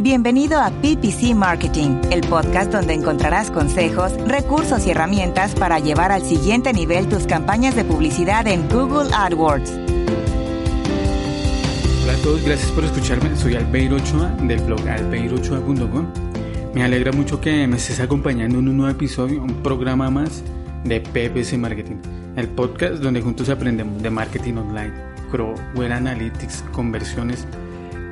Bienvenido a PPC Marketing, el podcast donde encontrarás consejos, recursos y herramientas para llevar al siguiente nivel tus campañas de publicidad en Google AdWords. Hola a todos, gracias por escucharme. Soy Albeiro Ochoa del blog albeirochoa.com. Me alegra mucho que me estés acompañando en un nuevo episodio, un programa más de PPC Marketing, el podcast donde juntos aprendemos de marketing online, Crow, Web Analytics, conversiones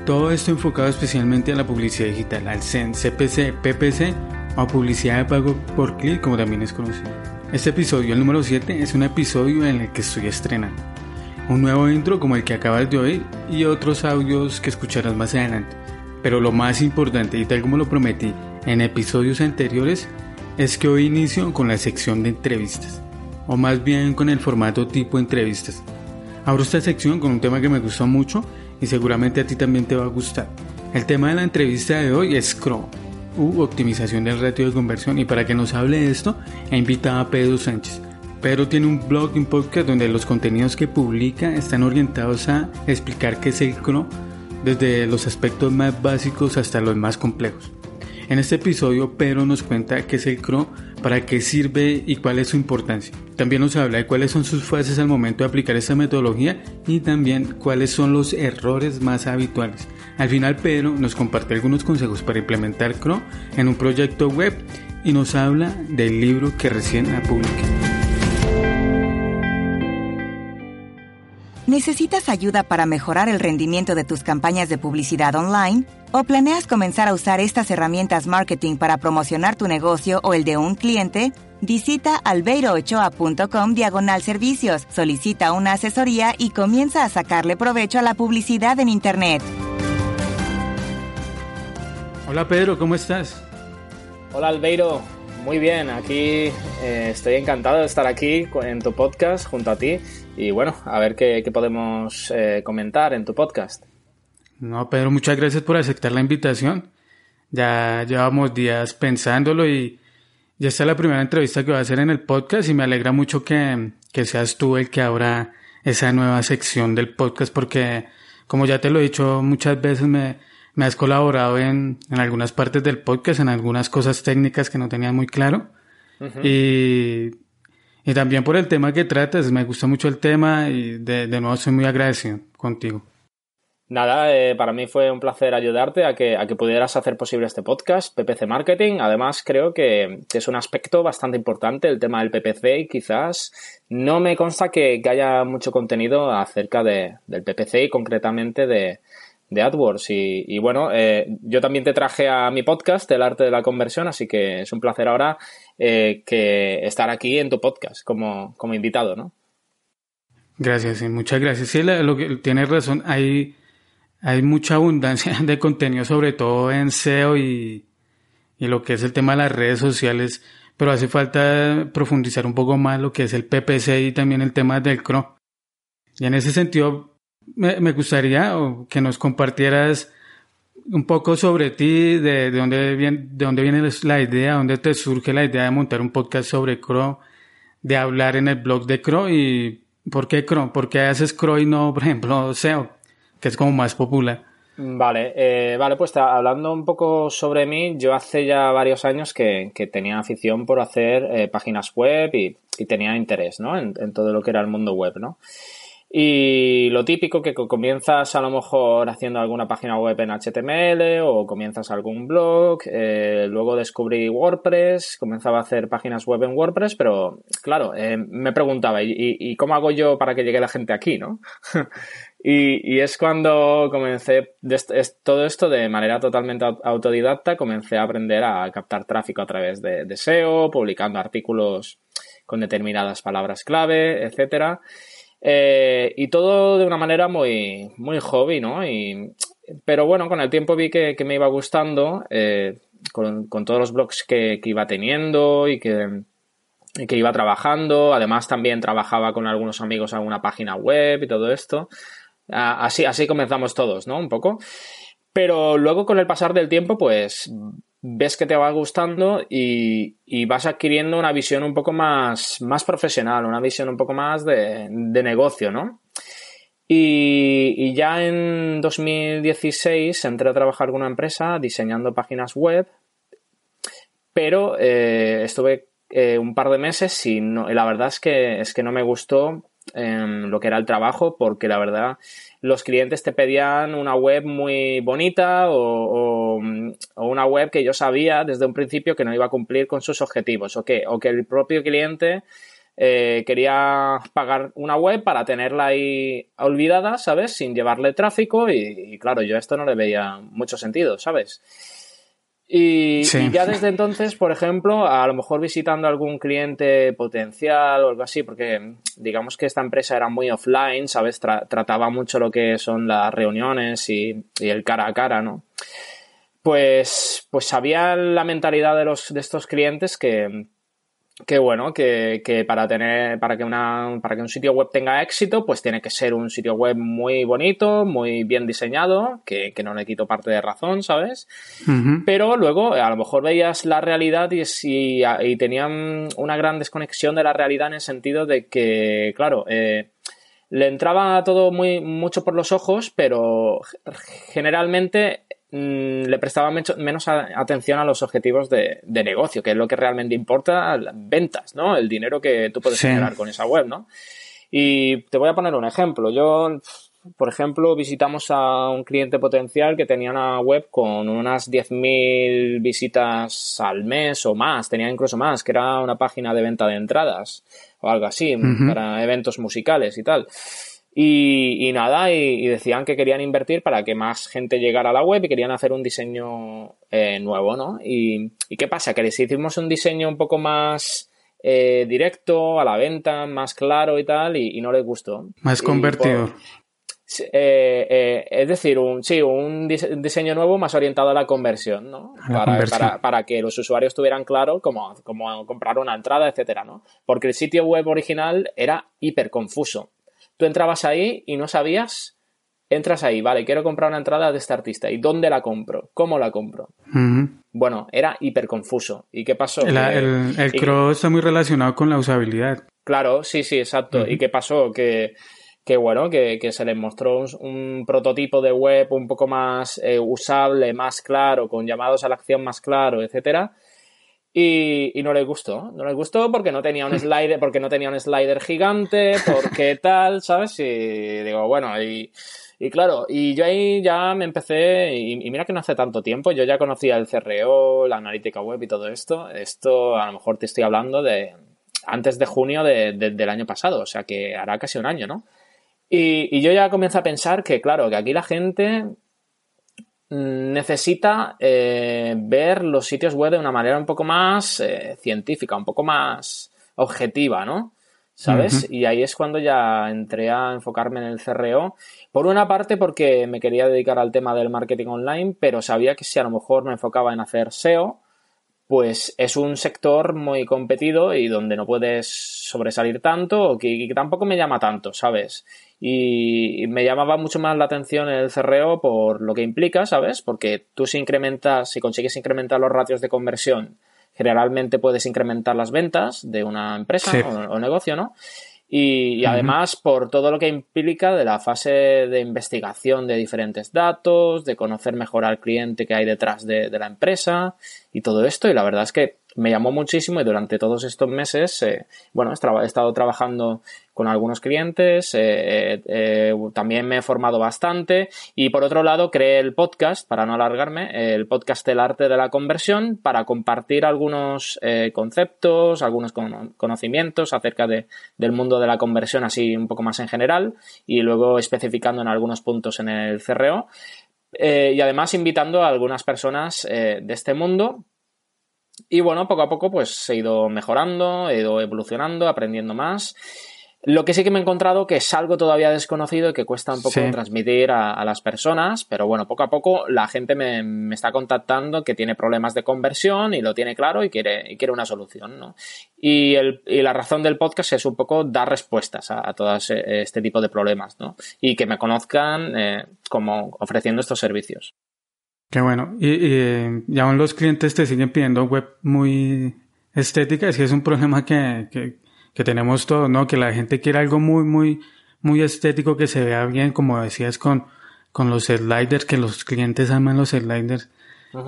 todo esto enfocado especialmente a la publicidad digital, al CEN, CPC, PPC o publicidad de pago por clic, como también es conocido. Este episodio, el número 7, es un episodio en el que estoy estrenando un nuevo intro como el que acabas de oír y otros audios que escucharás más adelante. Pero lo más importante, y tal como lo prometí en episodios anteriores, es que hoy inicio con la sección de entrevistas, o más bien con el formato tipo entrevistas. Abro esta sección con un tema que me gustó mucho y seguramente a ti también te va a gustar. El tema de la entrevista de hoy es Chrome u optimización del ratio de conversión y para que nos hable de esto he invitado a Pedro Sánchez. Pedro tiene un blog y un podcast donde los contenidos que publica están orientados a explicar qué es el CRO desde los aspectos más básicos hasta los más complejos. En este episodio Pedro nos cuenta qué es el CRO, para qué sirve y cuál es su importancia. También nos habla de cuáles son sus fases al momento de aplicar esta metodología y también cuáles son los errores más habituales. Al final Pedro nos comparte algunos consejos para implementar CRO en un proyecto web y nos habla del libro que recién ha publicado. ¿Necesitas ayuda para mejorar el rendimiento de tus campañas de publicidad online? ¿O planeas comenzar a usar estas herramientas marketing para promocionar tu negocio o el de un cliente? Visita albeiroochoa.com diagonal servicios, solicita una asesoría y comienza a sacarle provecho a la publicidad en Internet. Hola Pedro, ¿cómo estás? Hola Albeiro, muy bien, aquí eh, estoy encantado de estar aquí en tu podcast junto a ti y bueno, a ver qué, podemos eh, comentar en tu podcast. No, Pedro, muchas gracias por aceptar la invitación. Ya llevamos días pensándolo y ya está la primera entrevista que voy a hacer en el podcast y me alegra mucho que, seas tú el que abra esa nueva sección del podcast porque, como ya te lo he dicho muchas veces, me, has colaborado en, algunas partes del podcast, en algunas cosas técnicas que no tenía muy claro. y, y también por el tema que tratas, me gusta mucho el tema y de, de nuevo soy muy agradecido contigo. Nada, eh, para mí fue un placer ayudarte a que, a que pudieras hacer posible este podcast, PPC Marketing. Además, creo que, es un aspecto bastante importante el tema del PPC y quizás no me consta que, haya mucho contenido acerca de, del PPC y concretamente de, de AdWords. Y, bueno, eh, yo también te traje a mi podcast, El Arte de la Conversión, así que es un placer ahora eh, que estar aquí en tu podcast como, como invitado, ¿no? Gracias, sí, muchas gracias. Sí, lo que, tienes razón, hay hay mucha abundancia de contenido, sobre todo en SEO y, y, lo que es el tema de las redes sociales, pero hace falta profundizar un poco más lo que es el PPC y también el tema del CRO. Y en ese sentido, me, gustaría que nos compartieras un poco sobre ti, de, de, dónde viene, de dónde viene la idea, dónde te surge la idea de montar un podcast sobre CRO, de hablar en el blog de CRO y ¿por qué CRO? ¿Por qué haces CRO y no, por ejemplo, SEO? que es como más popular. Vale, eh, vale, pues hablando un poco sobre mí, yo hace ya varios años que, tenía afición por hacer eh, páginas web y, tenía interés, ¿no? En, todo lo que era el mundo web, ¿no? Y lo típico que comienzas a lo mejor haciendo alguna página web en HTML o comienzas algún blog, eh, luego descubrí WordPress, comenzaba a hacer páginas web en WordPress, pero claro, me preguntaba, ¿y, ¿y, cómo hago yo para que llegue la gente aquí, no? Y, es cuando comencé todo esto de manera totalmente autodidacta, comencé a aprender a captar tráfico a través de, SEO, publicando artículos con determinadas palabras clave, etcétera. Eh, y todo de una manera muy, muy hobby, ¿no? Y, pero bueno, con el tiempo vi que, me iba gustando, eh, con, todos los blogs que, iba teniendo y que, que iba trabajando. Además, también trabajaba con algunos amigos alguna página web y todo esto. Así, así comenzamos todos, ¿no? Un poco. Pero luego con el pasar del tiempo, pues ves que te va gustando y, vas adquiriendo una visión un poco más, más profesional, una visión un poco más de, negocio, ¿no? Y, ya en 2016 entré a trabajar con una empresa diseñando páginas web, pero eh, estuve eh, un par de meses y, la verdad es que, es que no me gustó em, lo que era el trabajo porque la verdad los clientes te pedían una web muy bonita o, una web que yo sabía desde un principio que no iba a cumplir con sus objetivos o que, o que el propio cliente eh, quería pagar una web para tenerla ahí olvidada, ¿sabes? Sin llevarle tráfico y, claro, yo esto no le veía mucho sentido, ¿sabes? Y, ya desde entonces, por ejemplo, a lo mejor visitando algún cliente potencial o algo así, porque digamos que esta empresa era muy offline, ¿sabes? trataba mucho lo que son las reuniones y, y, el cara a cara, ¿no? Pues, pues sabía la mentalidad de, los, de estos clientes que, que bueno, que, que, para tener, para que una, para que un sitio web tenga éxito, pues tiene que ser un sitio web muy bonito, muy bien diseñado, que, que no le quito parte de razón, ¿sabes? Pero luego, a lo mejor veías la realidad y, y, y, tenían una gran desconexión de la realidad en el sentido de que, claro, eh, le entraba todo muy, mucho por los ojos, pero generalmente le prestaba menos atención a los objetivos de, negocio, que es lo que realmente importa, las ventas, ¿no? El dinero que tú puedes generar con esa web, ¿no? Y te voy a poner un ejemplo. Yo, por ejemplo, visitamos a un cliente potencial que tenía una web con unas 10.000 visitas al mes o más, tenía incluso más, que era una página de venta de entradas o algo así, para eventos musicales y tal. Y, nada, y, decían que querían invertir para que más gente llegara a la web y querían hacer un diseño eh, nuevo, ¿no? Y, qué pasa? Que les hicimos un diseño un poco más eh, directo, a la venta, más claro y tal, y, no les gustó. Más convertido. Eh, es decir, un, sí, un diseño nuevo más orientado a la conversión, ¿no? Para, para, que los usuarios tuvieran claro cómo, cómo comprar una entrada, etcétera, ¿no? Porque el sitio web original era hiper confuso Tú entrabas ahí y no sabías, entras ahí, vale, quiero comprar una entrada de este artista. ¿Y dónde la compro? ¿Cómo la compro? Bueno, era hiper confuso. ¿Y qué pasó? El, el, está muy relacionado con la usabilidad. Claro, sí, sí, exacto. ¿Y qué pasó? Que, que bueno, que, se les mostró un, prototipo de web un poco más eh, usable, más claro, con llamados a la acción más claro, etcétera y, no le gustó. No le gustó porque no tenía un slider, porque no tenía un slider gigante, porque tal, ¿sabes? Y digo, bueno, y, y claro, y yo ahí ya me empecé, y, mira que no hace tanto tiempo, yo ya conocía el CRO, la analítica web y todo esto. Esto a lo mejor te estoy hablando de antes de junio de, del año pasado, o sea que hará casi un año, ¿no? Y, y yo ya comienzo a pensar que, claro, que aquí la gente necesita eh, ver los sitios web de una manera un poco más eh, científica, un poco más objetiva, ¿no? ¿Sabes? Y ahí es cuando ya entré a enfocarme en el CRO. Por una parte porque me quería dedicar al tema del marketing online, pero sabía que si a lo mejor me enfocaba en hacer SEO, pues es un sector muy competido y donde no puedes sobresalir tanto o que tampoco me llama tanto, ¿sabes? y me llamaba mucho más la atención el CRO por lo que implica, ¿sabes? Porque tú si incrementas, si consigues incrementar los ratios de conversión, generalmente puedes incrementar las ventas de una empresa o, negocio, ¿no? Y, además por todo lo que implica de la fase de investigación de diferentes datos, de conocer mejor al cliente que hay detrás de, la empresa y todo esto. Y la verdad es que me llamó muchísimo y durante todos estos meses, eh, bueno, he estado trabajando con algunos clientes, eh, eh, también me he formado bastante y por otro lado creé el podcast, para no alargarme, el podcast El arte de la conversión, para compartir algunos conceptos, algunos conocimientos acerca de, del mundo de la conversión así un poco más en general y luego especificando en algunos puntos en el CRO. y además invitando a algunas personas de este mundo y bueno, poco a poco pues he ido mejorando, he ido evolucionando, aprendiendo más lo que sí que me he encontrado que es algo todavía desconocido y que cuesta un poco transmitir a, las personas, pero bueno, poco a poco la gente me, está contactando que tiene problemas de conversión y lo tiene claro y quiere, y quiere una solución, ¿no? Y, el, y la razón del podcast es un poco dar respuestas a, a todo este tipo de problemas, ¿no? Y que me conozcan eh, como ofreciendo estos servicios. Qué bueno. Y, y, aún los clientes te siguen pidiendo web muy estética, es que es un problema que, que que tenemos todos, ¿no? Que la gente quiere algo muy, muy, muy estético, que se vea bien, como decías, con, con los sliders, que los clientes aman los sliders.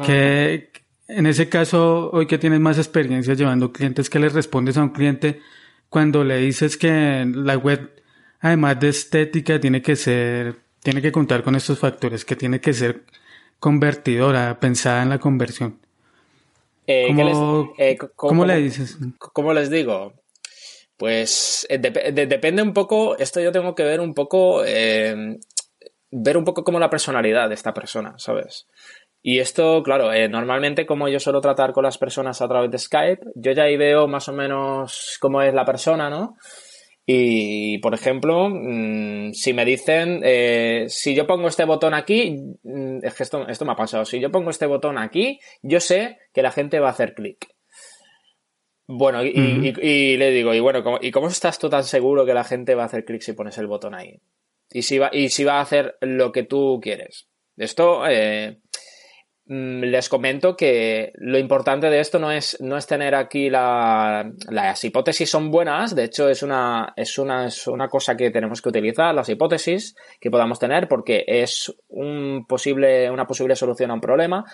Que en ese caso, hoy que tienes más experiencia llevando clientes, que les respondes a un cliente cuando le dices que la web, además de estética, tiene que ser, tiene que contar con estos factores, que tiene que ser convertidora, pensada en la conversión. Eh, ¿Cómo, eh, ¿cómo, le dices? ¿Cómo les digo? Pues eh, depende un poco, esto yo tengo que ver un poco, ver un poco como la personalidad de esta persona, ¿sabes? Y esto, claro, normalmente como yo suelo tratar con las personas a través de Skype, yo ya ahí veo más o menos cómo es la persona, ¿no? Y, por ejemplo, mm, si me dicen, si yo pongo este botón aquí, mm, es que esto, esto me ha pasado, si yo pongo este botón aquí, yo sé que la gente va a hacer clic. Bueno, y, le digo, y bueno, ¿y cómo estás tú tan seguro que la gente va a hacer clic si pones el botón ahí? Y si va, y si va a hacer lo que tú quieres. Esto, eh, les comento que lo importante de esto no es, no es tener aquí la, las hipótesis son buenas, de hecho es una, es una, es una cosa que tenemos que utilizar, las hipótesis que podamos tener, porque es un posible, una posible solución a un problema,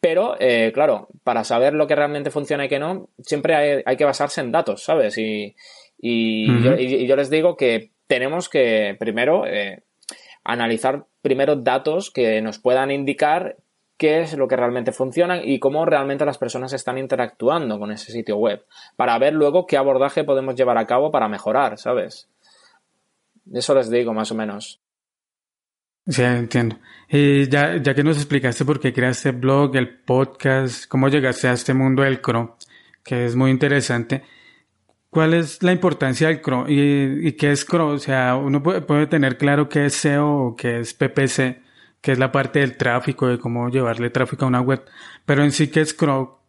pero, eh, claro, para saber lo que realmente funciona y que no, siempre hay, que basarse en datos, ¿sabes? Y, yo, les digo que tenemos que primero eh, analizar primero datos que nos puedan indicar qué es lo que realmente funciona y cómo realmente las personas están interactuando con ese sitio web, para ver luego qué abordaje podemos llevar a cabo para mejorar, ¿sabes? Eso les digo más o menos. Sí, entiendo. Y ya, ya que nos explicaste por qué creaste el blog, el podcast, cómo llegaste a este mundo del CRO, que es muy interesante, ¿cuál es la importancia del CRO y, qué es CRO? O sea, uno puede, tener claro qué es SEO o qué es PPC, que es la parte del tráfico, de cómo llevarle tráfico a una web, pero en sí qué es CRO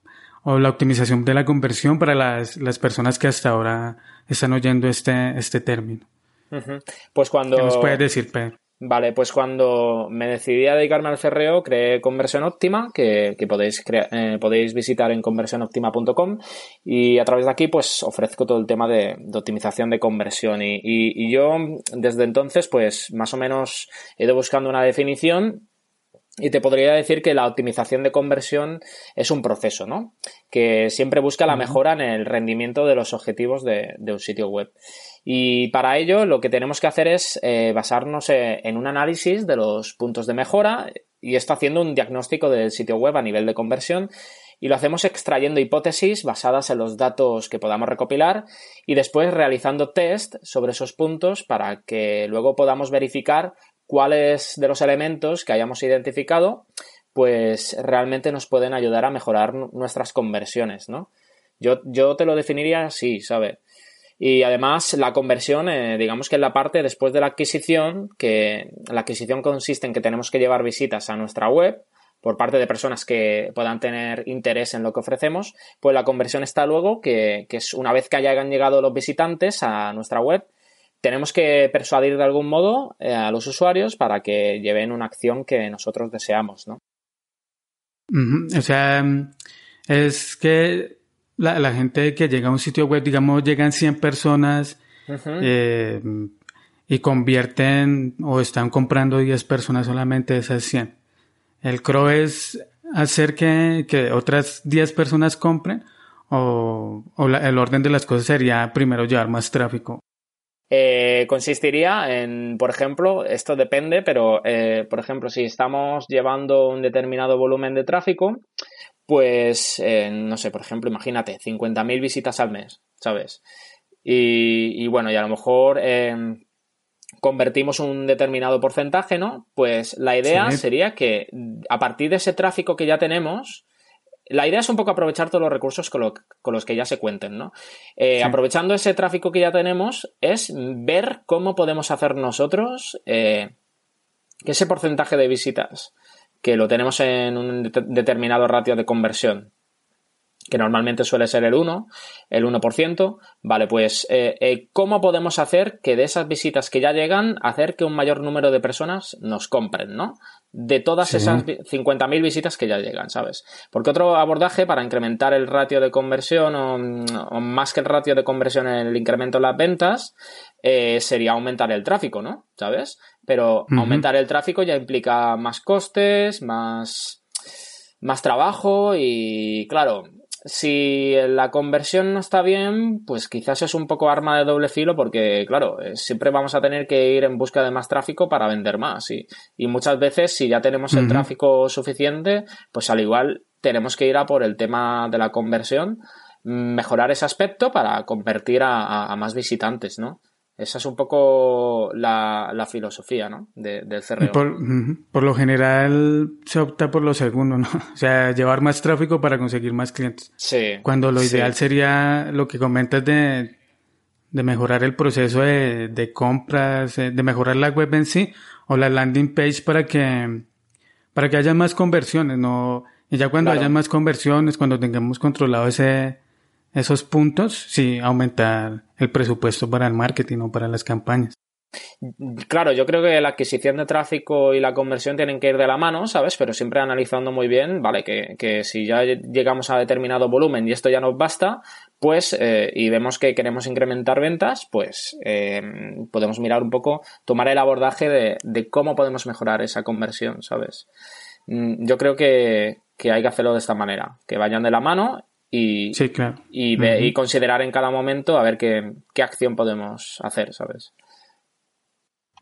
o la optimización de la conversión para las, las personas que hasta ahora están oyendo este, este término. Pues cuando... ¿Qué nos puedes decir, Pedro? Vale, pues cuando me decidí a dedicarme al cerreo, creé Conversión Óptima, que, podéis, eh, podéis visitar en conversionoptima.com y a través de aquí pues ofrezco todo el tema de, optimización de conversión y, yo desde entonces pues más o menos he ido buscando una definición y te podría decir que la optimización de conversión es un proceso, ¿no? Que siempre busca la mejora en el rendimiento de los objetivos de un sitio web. Y para ello lo que tenemos que hacer es eh, basarnos eh, en un análisis de los puntos de mejora y esto haciendo un diagnóstico del sitio web a nivel de conversión y lo hacemos extrayendo hipótesis basadas en los datos que podamos recopilar y después realizando test sobre esos puntos para que luego podamos verificar cuáles de los elementos que hayamos identificado pues realmente nos pueden ayudar a mejorar nuestras conversiones, ¿no? Yo, yo te lo definiría así, ¿sabes? Y además la conversión, eh, digamos que es la parte después de la adquisición, que la adquisición consiste en que tenemos que llevar visitas a nuestra web por parte de personas que puedan tener interés en lo que ofrecemos, pues la conversión está luego, que, es una vez que hayan llegado los visitantes a nuestra web, tenemos que persuadir de algún modo eh, a los usuarios para que lleven una acción que nosotros deseamos, ¿no? O sea, es que la, gente que llega a un sitio web, digamos, llegan 100 personas eh, y convierten o están comprando 10 personas solamente de esas 100. El CRO es hacer que, otras 10 personas compren o, el orden de las cosas sería primero llevar más tráfico. Eh, consistiría en, por ejemplo, esto depende, pero eh, por ejemplo, si estamos llevando un determinado volumen de tráfico, pues, eh, no sé, por ejemplo, imagínate, 50.000 visitas al mes, ¿sabes? Y, bueno, y a lo mejor em, convertimos un determinado porcentaje, ¿no? Pues la idea sería que a partir de ese tráfico que ya tenemos, la idea es un poco aprovechar todos los recursos con, los que ya se cuenten, ¿no? Eh, aprovechando ese tráfico que ya tenemos, es ver cómo podemos hacer nosotros eh, que ese porcentaje de visitas que lo tenemos en un determinado ratio de conversión, que normalmente suele ser el 1, el 1%, vale, pues eh, eh, ¿cómo podemos hacer que de esas visitas que ya llegan, hacer que un mayor número de personas nos compren, ¿no? De todas esas 50.000 visitas que ya llegan, ¿sabes? Porque otro abordaje para incrementar el ratio de conversión o, más que el ratio de conversión en el incremento de las ventas eh, sería aumentar el tráfico, ¿no? ¿Sabes? Pero aumentar el tráfico ya implica más costes, más, más trabajo y claro, si la conversión no está bien, pues quizás es un poco arma de doble filo porque, claro, eh, siempre vamos a tener que ir en busca de más tráfico para vender más. Y, y muchas veces, si ya tenemos el tráfico suficiente, pues al igual tenemos que ir a por el tema de la conversión, mejorar ese aspecto para convertir a más visitantes, ¿no? Esa es un poco la, filosofía ¿no? del CRO. Por, lo general se opta por lo segundo, ¿no? O sea, llevar más tráfico para conseguir más clientes. Sí. Cuando lo ideal sería lo que comentas de, de mejorar el proceso de, compras, eh, de mejorar la web en sí o la landing page para que, para que haya más conversiones, ¿no? Y ya cuando haya más conversiones, cuando tengamos controlado ese, esos puntos, sí, aumentar el presupuesto para el marketing o para las campañas. Claro, yo creo que la adquisición de tráfico y la conversión tienen que ir de la mano, ¿sabes? Pero siempre analizando muy bien, ¿vale? Que, si ya llegamos a determinado volumen y esto ya nos basta, pues, eh, y vemos que queremos incrementar ventas, pues eh, podemos mirar un poco, tomar el abordaje de, de, cómo podemos mejorar esa conversión, ¿sabes? Mm, yo creo que, que hay que hacerlo de esta manera, que vayan de la mano y, y, considerar en cada momento a ver qué, acción podemos hacer, ¿sabes?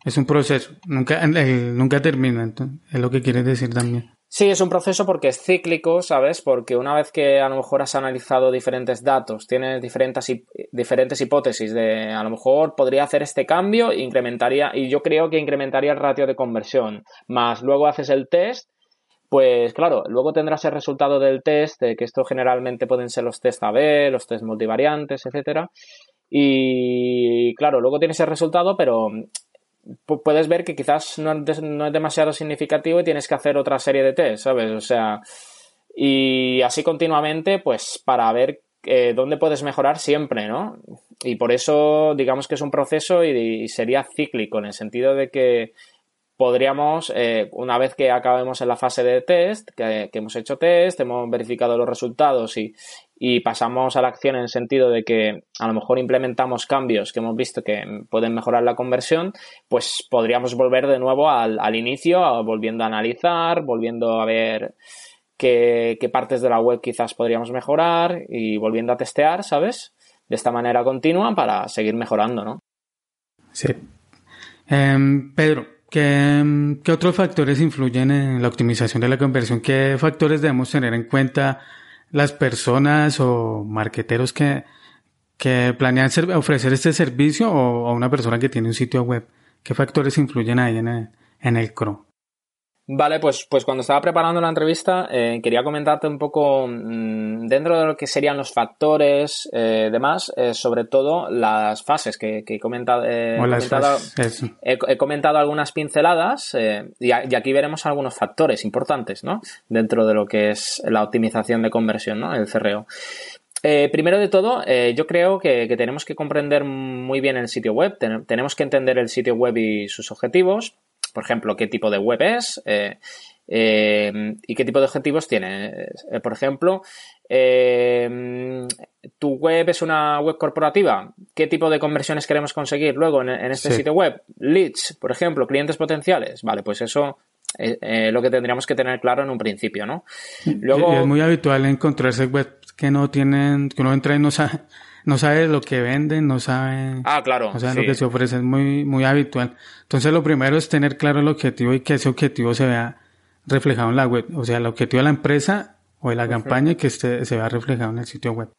Es un proceso, nunca, nunca termina, es lo que quieres decir también. Sí, es un proceso porque es cíclico, ¿sabes? Porque una vez que a lo mejor has analizado diferentes datos, tienes diferentes, diferentes hipótesis de a lo mejor podría hacer este cambio, incrementaría, y yo creo que incrementaría el ratio de conversión, más luego haces el test pues claro, luego tendrás el resultado del test, que esto generalmente pueden ser los test AB, los test multivariantes, etcétera. Y claro, luego tienes el resultado, pero puedes ver que quizás no es, demasiado significativo y tienes que hacer otra serie de test, ¿sabes? O sea, y así continuamente, pues para ver eh, dónde puedes mejorar siempre, ¿no? Y por eso digamos que es un proceso y sería cíclico, en el sentido de que podríamos, eh, una vez que acabemos en la fase de test, que, hemos hecho test, hemos verificado los resultados y, pasamos a la acción en el sentido de que a lo mejor implementamos cambios que hemos visto que pueden mejorar la conversión, pues podríamos volver de nuevo al, inicio, volviendo a analizar, volviendo a ver qué, qué partes de la web quizás podríamos mejorar y volviendo a testear, ¿sabes? De esta manera continua para seguir mejorando, ¿no? Sí. Em, Pedro, ¿Qué, otros factores influyen en la optimización de la conversión? ¿Qué factores debemos tener en cuenta las personas o marqueteros que, que planean ofrecer este servicio o, a una persona que tiene un sitio web? ¿Qué factores influyen ahí en el, en el CRO? Vale, pues, pues cuando estaba preparando la entrevista eh, quería comentarte un poco mm, dentro de lo que serían los factores, eh, demás, eh, sobre todo las fases que, he comentado. he, comentado algunas pinceladas y, aquí veremos algunos factores importantes, ¿no? Dentro de lo que es la optimización de conversión, ¿no? El CRO. primero de todo, yo creo que, que, tenemos que comprender muy bien el sitio web, tenemos que entender el sitio web y sus objetivos, por ejemplo, qué tipo de web es eh, eh, y qué tipo de objetivos tiene. Eh, por ejemplo, tu web es una web corporativa. ¿Qué tipo de conversiones queremos conseguir luego en, este sitio web? Leads, por ejemplo, clientes potenciales. Vale, pues eso es lo que tendríamos que tener claro en un principio, ¿no? Luego, es muy habitual encontrarse webs que no tienen, que uno entra y no sabe no sabe lo que venden, no sabe, ah, claro, o sea, lo que se ofrece es muy, muy habitual. Entonces lo primero es tener claro el objetivo y que ese objetivo se vea reflejado en la web, o sea, el objetivo de la empresa o de la campaña y que este, se vea reflejado en el sitio web.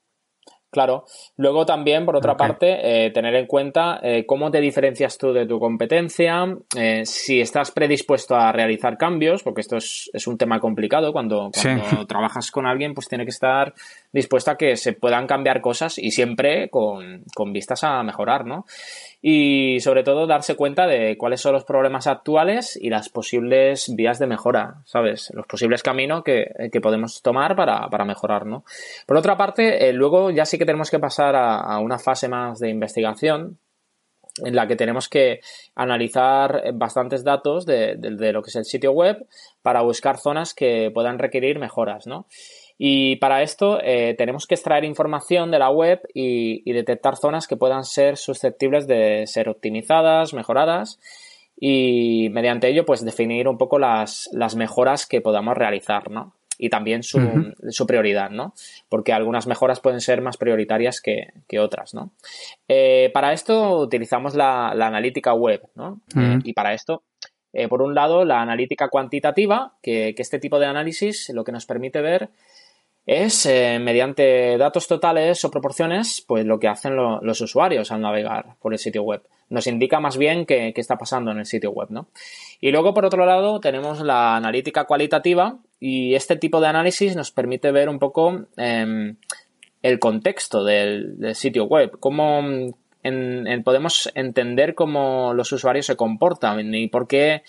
Claro. Luego también, por otra parte, eh, tener en cuenta eh, cómo te diferencias tú de tu competencia, eh, si estás predispuesto a realizar cambios, porque esto es, un tema complicado. Cuando, cuando trabajas con alguien, pues tiene que estar dispuesto a que se puedan cambiar cosas y siempre con, con vistas a mejorar, ¿no? Y sobre todo darse cuenta de cuáles son los problemas actuales y las posibles vías de mejora, ¿sabes? Los posibles caminos que, podemos tomar para, mejorar, ¿no? Por otra parte, eh, luego ya sí que tenemos que pasar a, una fase más de investigación en la que tenemos que analizar bastantes datos de, de, lo que es el sitio web para buscar zonas que puedan requerir mejoras, ¿no? Y para esto eh, tenemos que extraer información de la web y, detectar zonas que puedan ser susceptibles de ser optimizadas, mejoradas y mediante ello pues definir un poco las, mejoras que podamos realizar, ¿no? Y también su, prioridad, ¿no? Porque algunas mejoras pueden ser más prioritarias que, otras, ¿no? Eh, para esto utilizamos la, analítica web, ¿no? Eh, y para esto por un lado, la analítica cuantitativa, que, que, este tipo de análisis lo que nos permite ver es eh, mediante datos totales o proporciones, pues lo que hacen los usuarios al navegar por el sitio web. Nos indica más bien qué, está pasando en el sitio web, ¿no? Y luego, por otro lado, tenemos la analítica cualitativa y este tipo de análisis nos permite ver un poco em, el contexto del, sitio web, cómo podemos entender cómo los usuarios se comportan y por qué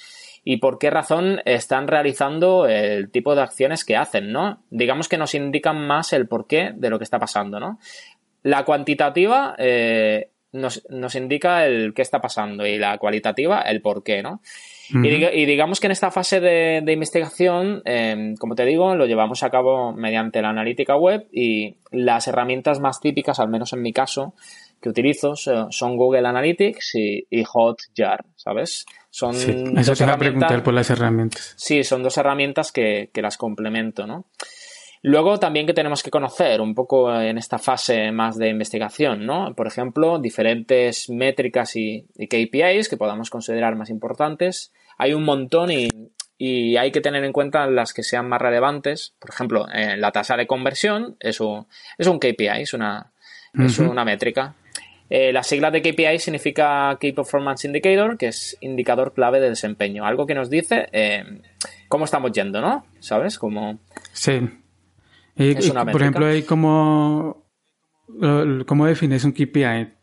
y por qué razón están realizando el tipo de acciones que hacen, ¿no? Digamos que nos indican más el porqué de lo que está pasando, ¿no? La cuantitativa eh, nos, indica el qué está pasando y la cualitativa el por qué, ¿no? y, digamos que en esta fase de, investigación, em, como te digo, lo llevamos a cabo mediante la analítica web y las herramientas más típicas, al menos en mi caso, que utilizo son Google Analytics y, y Hotjar, ¿sabes? Son eso te a preguntar por las herramientas. Sí, son dos herramientas que, las complemento, ¿no? Luego también que tenemos que conocer un poco en esta fase más de investigación, ¿no? Por ejemplo, diferentes métricas y, KPIs que podamos considerar más importantes. Hay un montón y, hay que tener en cuenta las que sean más relevantes. Por ejemplo, eh, la tasa de conversión es un, es un KPI, es una, es una métrica. Eh, la sigla de KPI significa Key Performance Indicator, que es indicador clave de desempeño. Algo que nos dice eh, cómo estamos yendo, ¿no? ¿Sabes? Como... Sí. por ejemplo, ¿cómo, ¿cómo defines un KPI?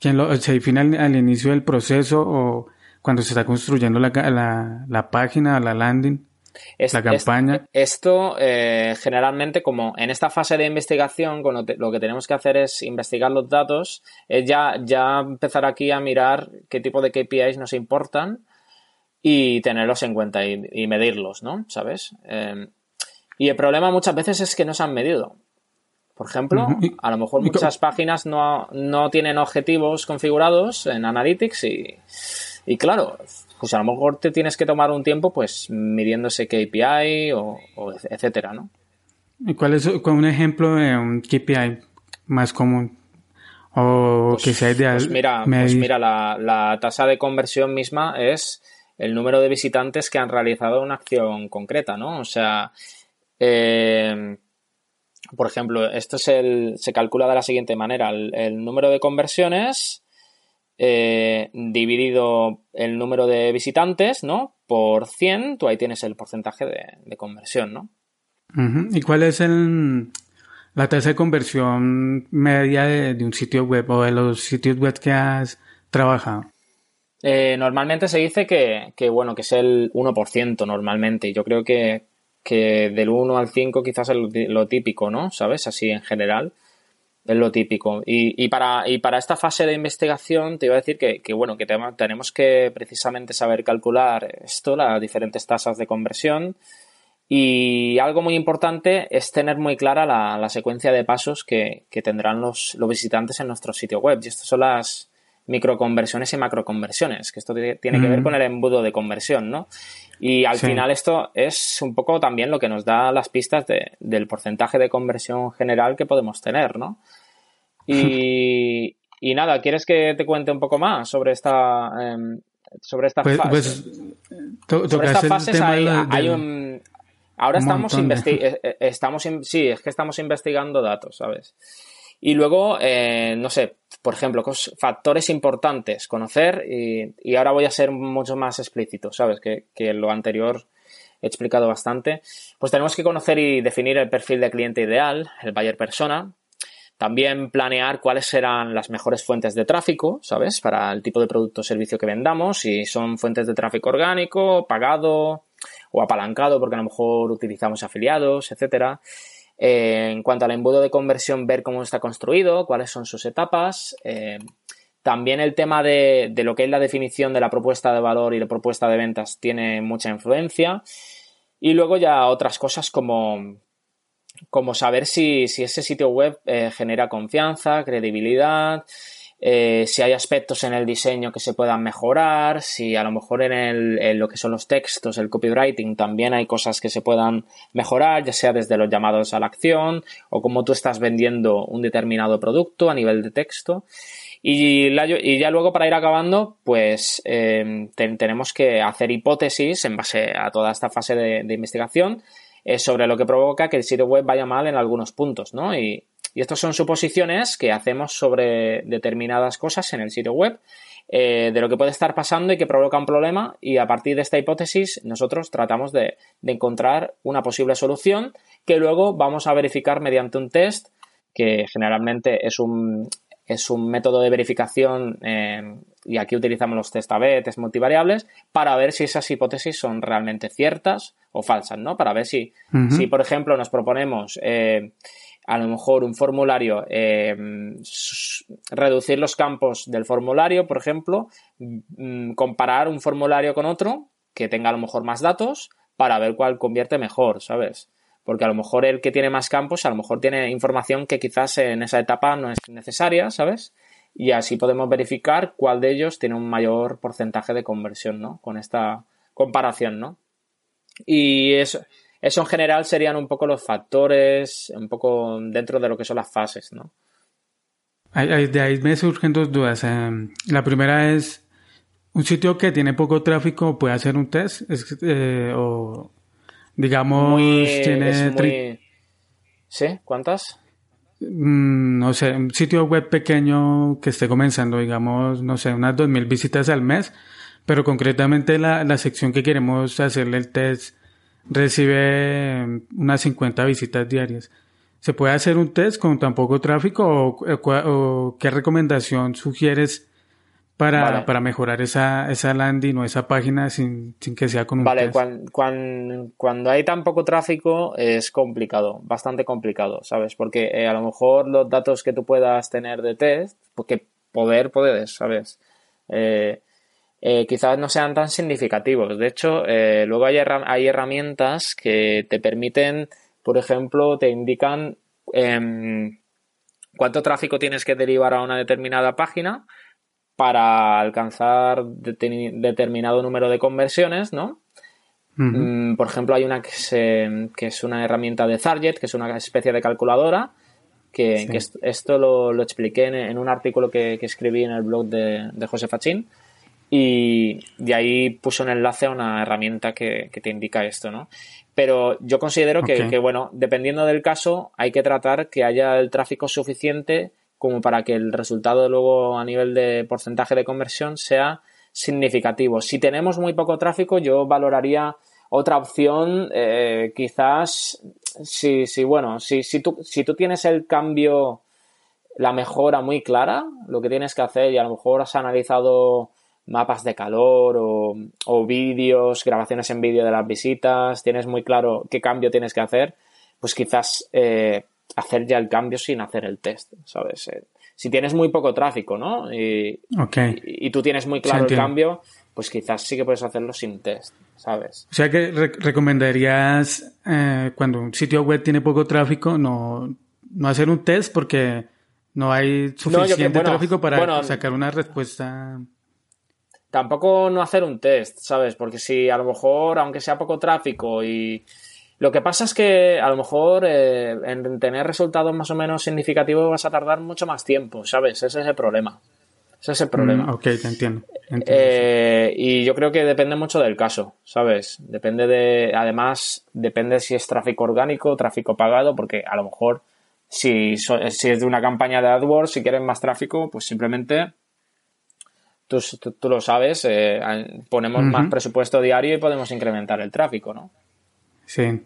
¿quién lo, ¿Se define al, inicio del proceso o cuando se está construyendo la, la, la página, la landing? La campaña. esto eh, generalmente como en esta fase de investigación lo, que tenemos que hacer es investigar los datos, es ya, ya empezar aquí a mirar qué tipo de KPIs nos importan y tenerlos en cuenta y, medirlos, ¿no? ¿Sabes? Em, y el problema muchas veces es que no se han medido. Por ejemplo, a lo mejor muchas páginas no, no tienen objetivos configurados en Analytics y, y claro, pues a lo mejor te tienes que tomar un tiempo pues midiendo ese KPI o, etcétera, ¿no? ¿Y cuál es un ejemplo de un KPI más común? O pues, que sea ideal. Pues mira, pues mira la, tasa de conversión misma es el número de visitantes que han realizado una acción concreta, ¿no? O sea, eh, por ejemplo, esto es el, se calcula de la siguiente manera: el número de conversiones eh, dividido el número de visitantes, ¿no? Por 100, tú ahí tienes el porcentaje de, conversión, ¿no? ¿Y cuál es el, la tasa de conversión media de, un sitio web o de los sitios web que has trabajado? Eh, normalmente se dice que, bueno, que es el 1% normalmente. Yo creo que, que del 1 al 5 quizás es lo típico, ¿no? ¿Sabes? Así en general. Es lo típico. Y, y, para, y para esta fase de investigación te iba a decir que, que bueno, que tenemos que precisamente saber calcular esto, las diferentes tasas de conversión. Y algo muy importante es tener muy clara la, la secuencia de pasos que, que tendrán los, los, visitantes en nuestro sitio web. Y estas son las microconversiones y macroconversiones, que esto tiene que ver con el embudo de conversión, ¿no? Y al final esto es un poco también lo que nos da las pistas de, del porcentaje de conversión general que podemos tener, ¿no? Y, y nada, ¿quieres que te cuente un poco más sobre esta, em, sobre esta pues, fase? Pues, sobre esta fase hay, un... Ahora estamos, eh, eh, estamos sí, es que estamos investigando datos, ¿sabes? Y luego, eh, no sé, por ejemplo, factores importantes, conocer, y, ahora voy a ser mucho más explícito, ¿sabes? Que, que lo anterior he explicado bastante. Pues tenemos que conocer y definir el perfil de cliente ideal, el buyer persona. También planear cuáles serán las mejores fuentes de tráfico, ¿sabes? Para el tipo de producto o servicio que vendamos, si son fuentes de tráfico orgánico, pagado o apalancado, porque a lo mejor utilizamos afiliados, etcétera. Eh, en cuanto al embudo de conversión, ver cómo está construido, cuáles son sus etapas. Eh, también el tema de, lo que es la definición de la propuesta de valor y la propuesta de ventas tiene mucha influencia. Y luego ya otras cosas como, como saber si, ese sitio web eh, genera confianza, credibilidad, eh, si hay aspectos en el diseño que se puedan mejorar, si a lo mejor en, el, lo que son los textos, el copywriting, también hay cosas que se puedan mejorar, ya sea desde los llamados a la acción o cómo tú estás vendiendo un determinado producto a nivel de texto. Y, ya luego para ir acabando, pues em, tenemos que hacer hipótesis en base a toda esta fase de, investigación eh, sobre lo que provoca que el sitio web vaya mal en algunos puntos, ¿no? Y, y estas son suposiciones que hacemos sobre determinadas cosas en el sitio web, eh, de lo que puede estar pasando y que provoca un problema. Y a partir de esta hipótesis, nosotros tratamos de, encontrar una posible solución que luego vamos a verificar mediante un test, que generalmente es un, es un método de verificación eh, y aquí utilizamos los test A-B, test multivariables, para ver si esas hipótesis son realmente ciertas o falsas, ¿no? Para ver si, si por ejemplo, nos proponemos eh, a lo mejor un formulario, eh, reducir los campos del formulario, por ejemplo, mm, comparar un formulario con otro que tenga a lo mejor más datos para ver cuál convierte mejor, ¿sabes? Porque a lo mejor el que tiene más campos, a lo mejor tiene información que quizás en esa etapa no es necesaria, ¿sabes? Y así podemos verificar cuál de ellos tiene un mayor porcentaje de conversión, ¿no? Con esta comparación, ¿no? Y eso, eso en general serían un poco los factores, un poco dentro de lo que son las fases, ¿no? De ahí me surgen dos dudas. Eh, la primera es, ¿un sitio que tiene poco tráfico puede hacer un test? Eh, o, digamos, tiene... ¿Sí? ¿Cuántas? Mm, no sé, un sitio web pequeño que esté comenzando, digamos, no sé, unas 2.000 visitas al mes, pero concretamente la, la sección que queremos hacerle el test recibe unas 50 visitas diarias. ¿Se puede hacer un test con tan poco tráfico o, qué recomendación sugieres para, para mejorar esa, esa landing o esa página sin, sin que sea con un vale, Cuando, cuando, hay tan poco tráfico es complicado, bastante complicado, ¿sabes? Porque eh, a lo mejor los datos que tú puedas tener de test, porque poder puedes, ¿sabes? Eh, eh, quizás no sean tan significativos. De hecho, eh, luego hay, hay, herramientas que te permiten, por ejemplo, te indican em, cuánto tráfico tienes que derivar a una determinada página para alcanzar determinado número de conversiones, ¿no? Mm, por ejemplo, hay una que, es una herramienta de Target, que es una especie de calculadora, que, esto lo, expliqué en, un artículo que, escribí en el blog de, de José Fachín y de ahí puso un enlace a una herramienta que, te indica esto, ¿no? Pero yo considero que, bueno, dependiendo del caso, hay que tratar que haya el tráfico suficiente como para que el resultado luego a nivel de porcentaje de conversión sea significativo. Si tenemos muy poco tráfico, yo valoraría otra opción, eh, quizás, si, si bueno, si, si, tú, si tú tienes el cambio, la mejora muy clara, lo que tienes que hacer y a lo mejor has analizado mapas de calor o, vídeos, grabaciones en vídeo de las visitas, tienes muy claro qué cambio tienes que hacer, pues quizás eh, hacer ya el cambio sin hacer el test, ¿sabes? Eh, si tienes muy poco tráfico, ¿no? Y, y, tú tienes muy claro el cambio, pues quizás sí que puedes hacerlo sin test, ¿sabes? O sea que recomendarías eh, cuando un sitio web tiene poco tráfico no, no hacer un test porque no hay suficiente tráfico para sacar una respuesta tampoco no hacer un test, ¿sabes? Porque si a lo mejor, aunque sea poco tráfico y... Lo que pasa es que a lo mejor eh, en tener resultados más o menos significativos vas a tardar mucho más tiempo, ¿sabes? Ese es el problema. Ese es el problema. Mm, ok, te entiendo. Eh, y yo creo que depende mucho del caso, ¿sabes? Depende de. Además, depende si es tráfico orgánico tráfico pagado, porque a lo mejor si, si es de una campaña de AdWords, si quieren más tráfico, pues simplemente tú, tú, lo sabes, eh, ponemos más presupuesto diario y podemos incrementar el tráfico, ¿no? Sí.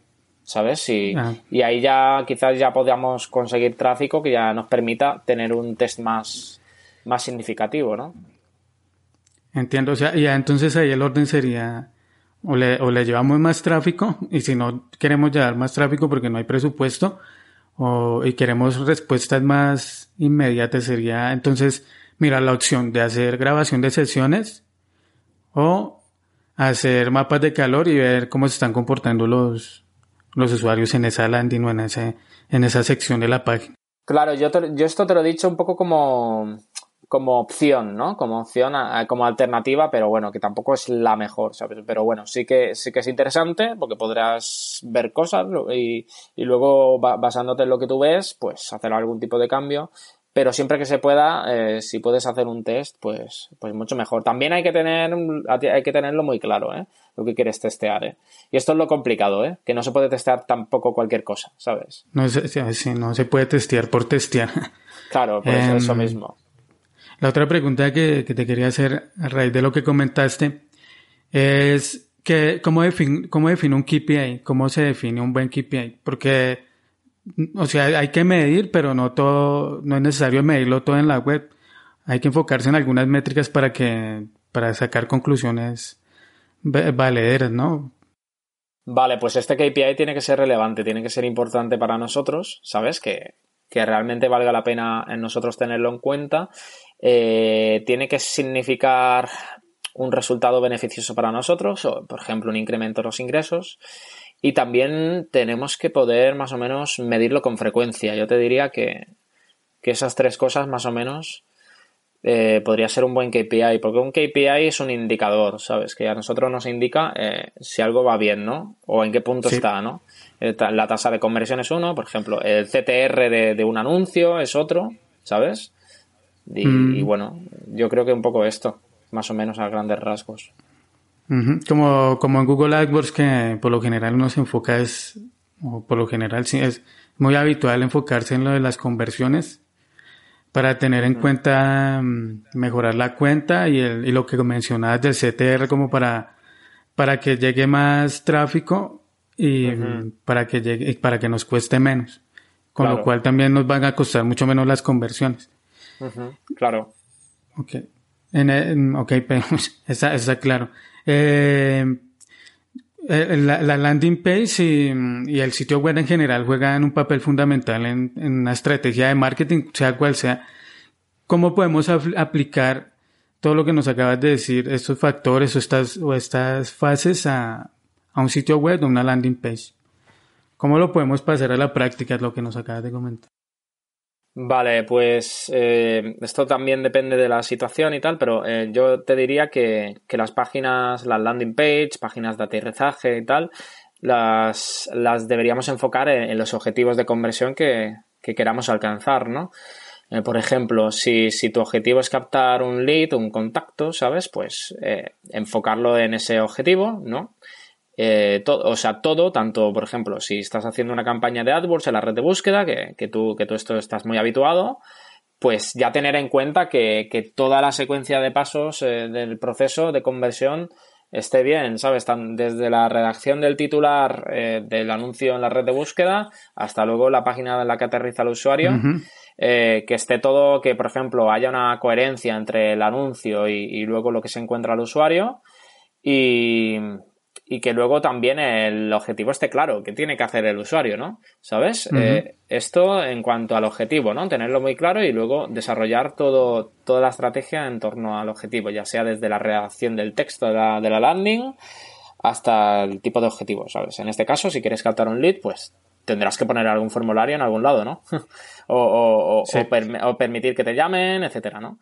¿sabes? Y, ah. y ahí ya quizás ya podamos conseguir tráfico que ya nos permita tener un test más, más significativo, ¿no? Entiendo, o sea, ya entonces ahí el orden sería o le, o le llevamos más tráfico y si no queremos llevar más tráfico porque no hay presupuesto o, y queremos respuestas más inmediatas sería entonces mira la opción de hacer grabación de sesiones o hacer mapas de calor y ver cómo se están comportando los, los usuarios en esa landing o en, ese, en esa sección de la página. Claro, yo, yo esto te lo he dicho un poco como, como opción, ¿no? Como opción, como alternativa, pero bueno, que tampoco es la mejor, ¿sabes? Pero bueno, sí que, sí que es interesante porque podrás ver cosas y, y luego basándote en lo que tú ves, pues hacer algún tipo de cambio pero siempre que se pueda, eh, si puedes hacer un test, pues, pues mucho mejor. También hay que tener, hay que tenerlo muy claro, ¿eh? Lo que quieres testear, ¿eh? Y esto es lo complicado, ¿eh? Que no se puede testear tampoco cualquier cosa, ¿sabes? No, sí, no se puede testear por testear. Claro, pues eso em, mismo. La otra pregunta que, que, te quería hacer a raíz de lo que comentaste es que, ¿cómo, define, cómo define un KPI? ¿Cómo se define un buen KPI? Porque o sea, hay que medir, pero no todo, no es necesario medirlo todo en la web. Hay que enfocarse en algunas métricas para que, para sacar conclusiones valederas, ¿no? Vale, pues este KPI tiene que ser relevante, tiene que ser importante para nosotros, ¿sabes? Que, que realmente valga la pena en nosotros tenerlo en cuenta. Eh, tiene que significar un resultado beneficioso para nosotros, o, por ejemplo, un incremento de los ingresos. Y también tenemos que poder más o menos medirlo con frecuencia. Yo te diría que, esas tres cosas más o menos eh, podría ser un buen KPI, porque un KPI es un indicador, ¿sabes? Que a nosotros nos indica eh, si algo va bien, ¿no? O en qué punto está, ¿no? Eh, la tasa de conversión es uno, por ejemplo, el CTR de, un anuncio es otro, ¿sabes? y, mm. bueno, yo creo que un poco esto, más o menos a grandes rasgos. Como, como en Google AdWords que por lo general uno se enfoca es, o por lo general sí es muy habitual enfocarse en lo de las conversiones para tener en cuenta mm, mejorar la cuenta y, el, y lo que mencionabas del CTR como para, para que llegue más tráfico y para que llegue, para que nos cueste menos. Con lo cual también nos van a costar mucho menos las conversiones. Claro. Ok. En, ok, pero está, está claro. Eh, eh, la, landing page y, el sitio web en general juegan un papel fundamental en, una estrategia de marketing, sea cual sea. ¿Cómo podemos aplicar todo lo que nos acabas de decir, estos factores o estas, fases a, a un sitio web o una landing page? ¿Cómo lo podemos pasar a la práctica? Lo que nos acabas de comentar. Vale, pues eh, esto también depende de la situación y tal, pero eh, yo te diría que, las páginas, las landing page, páginas de aterrizaje y tal, las, las deberíamos enfocar en, los objetivos de conversión que, queramos alcanzar, ¿no? Eh, por ejemplo, si, si, tu objetivo es captar un lead, un contacto, ¿sabes? Pues enfocarlo en ese objetivo, ¿no? Eh, o sea, todo, tanto, por ejemplo, si estás haciendo una campaña de AdWords en la red de búsqueda, que, tú, que tú esto estás muy habituado, pues ya tener en cuenta que, toda la secuencia de pasos eh, del proceso de conversión esté bien, ¿sabes? desde la redacción del titular eh, del anuncio en la red de búsqueda hasta luego la página en la que aterriza el usuario, que esté todo, que por ejemplo haya una coherencia entre el anuncio y luego lo que se encuentra al usuario. Y, y que luego también el objetivo esté claro, que tiene que hacer el usuario, ¿no? ¿Sabes? Eh, esto en cuanto al objetivo, ¿no? Tenerlo muy claro y luego desarrollar todo, toda la estrategia en torno al objetivo, ya sea desde la redacción del texto de la, de la landing hasta el tipo de objetivo, ¿sabes? En este caso, si quieres captar un lead, pues tendrás que poner algún formulario en algún lado, ¿no? o, o, permitir que te llamen, etcétera, ¿no?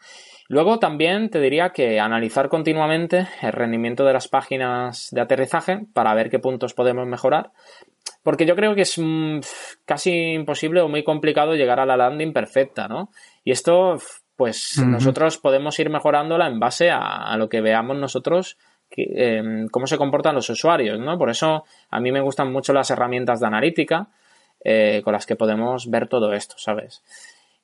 Luego también te diría que analizar continuamente el rendimiento de las páginas de aterrizaje para ver qué puntos podemos mejorar. Porque yo creo que es mm, casi imposible o muy complicado llegar a la landing perfecta, ¿no? Y esto, pues nosotros podemos ir mejorándola en base a, lo que veamos nosotros em, cómo se comportan los usuarios, ¿no? Por eso a mí me gustan mucho las herramientas de analítica eh, con las que podemos ver todo esto, ¿sabes?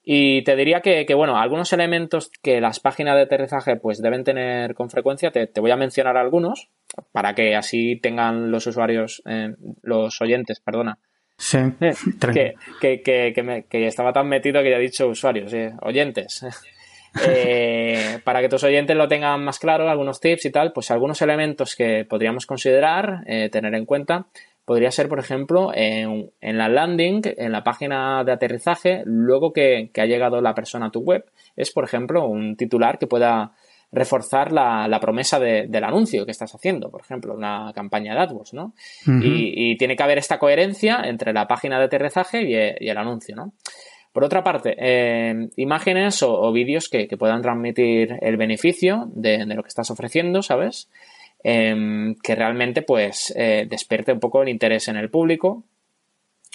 Y te diría que, bueno, algunos elementos que las páginas de aterrizaje pues deben tener con frecuencia, te, voy a mencionar algunos para que así tengan los usuarios, eh, los oyentes, perdona. Sí, eh, que, que, que, que, estaba tan metido que ya he dicho usuarios, oyentes. Eh, para que tus oyentes lo tengan más claro, algunos tips y tal, pues algunos elementos que podríamos considerar, tener en cuenta, podría ser, por ejemplo, en, la landing, en la página de aterrizaje, luego que, ha llegado la persona a tu web, es, por ejemplo, un titular que pueda reforzar la, promesa del anuncio que estás haciendo, por ejemplo, una campaña de AdWords, ¿no? y, tiene que haber esta coherencia entre la página de aterrizaje y, el anuncio, ¿no? Por otra parte, eh, imágenes o, vídeos que, puedan transmitir el beneficio de, de, lo que estás ofreciendo, ¿sabes? Em, que realmente pues eh, despierte un poco el interés en el público.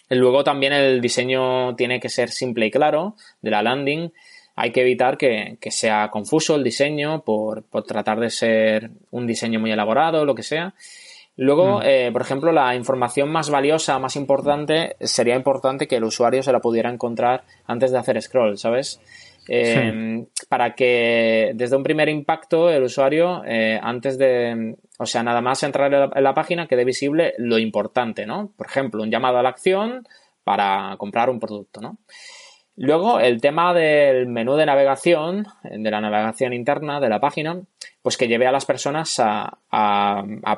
Luego también el diseño tiene que ser simple y claro de la landing. Hay que evitar que, sea confuso el diseño por, tratar de ser un diseño muy elaborado, lo que sea. Luego, mm. eh, por ejemplo, la información más valiosa, más importante, sería importante que el usuario se la pudiera encontrar antes de hacer scroll, ¿sabes? Em, para que desde un primer impacto el usuario, eh, antes de, o sea, nada más entrar en la, página, quede visible lo importante, ¿no? Por ejemplo, un llamado a la acción para comprar un producto, ¿no? Luego, el tema del menú de navegación, de la navegación interna de la página, pues que lleve a las personas a,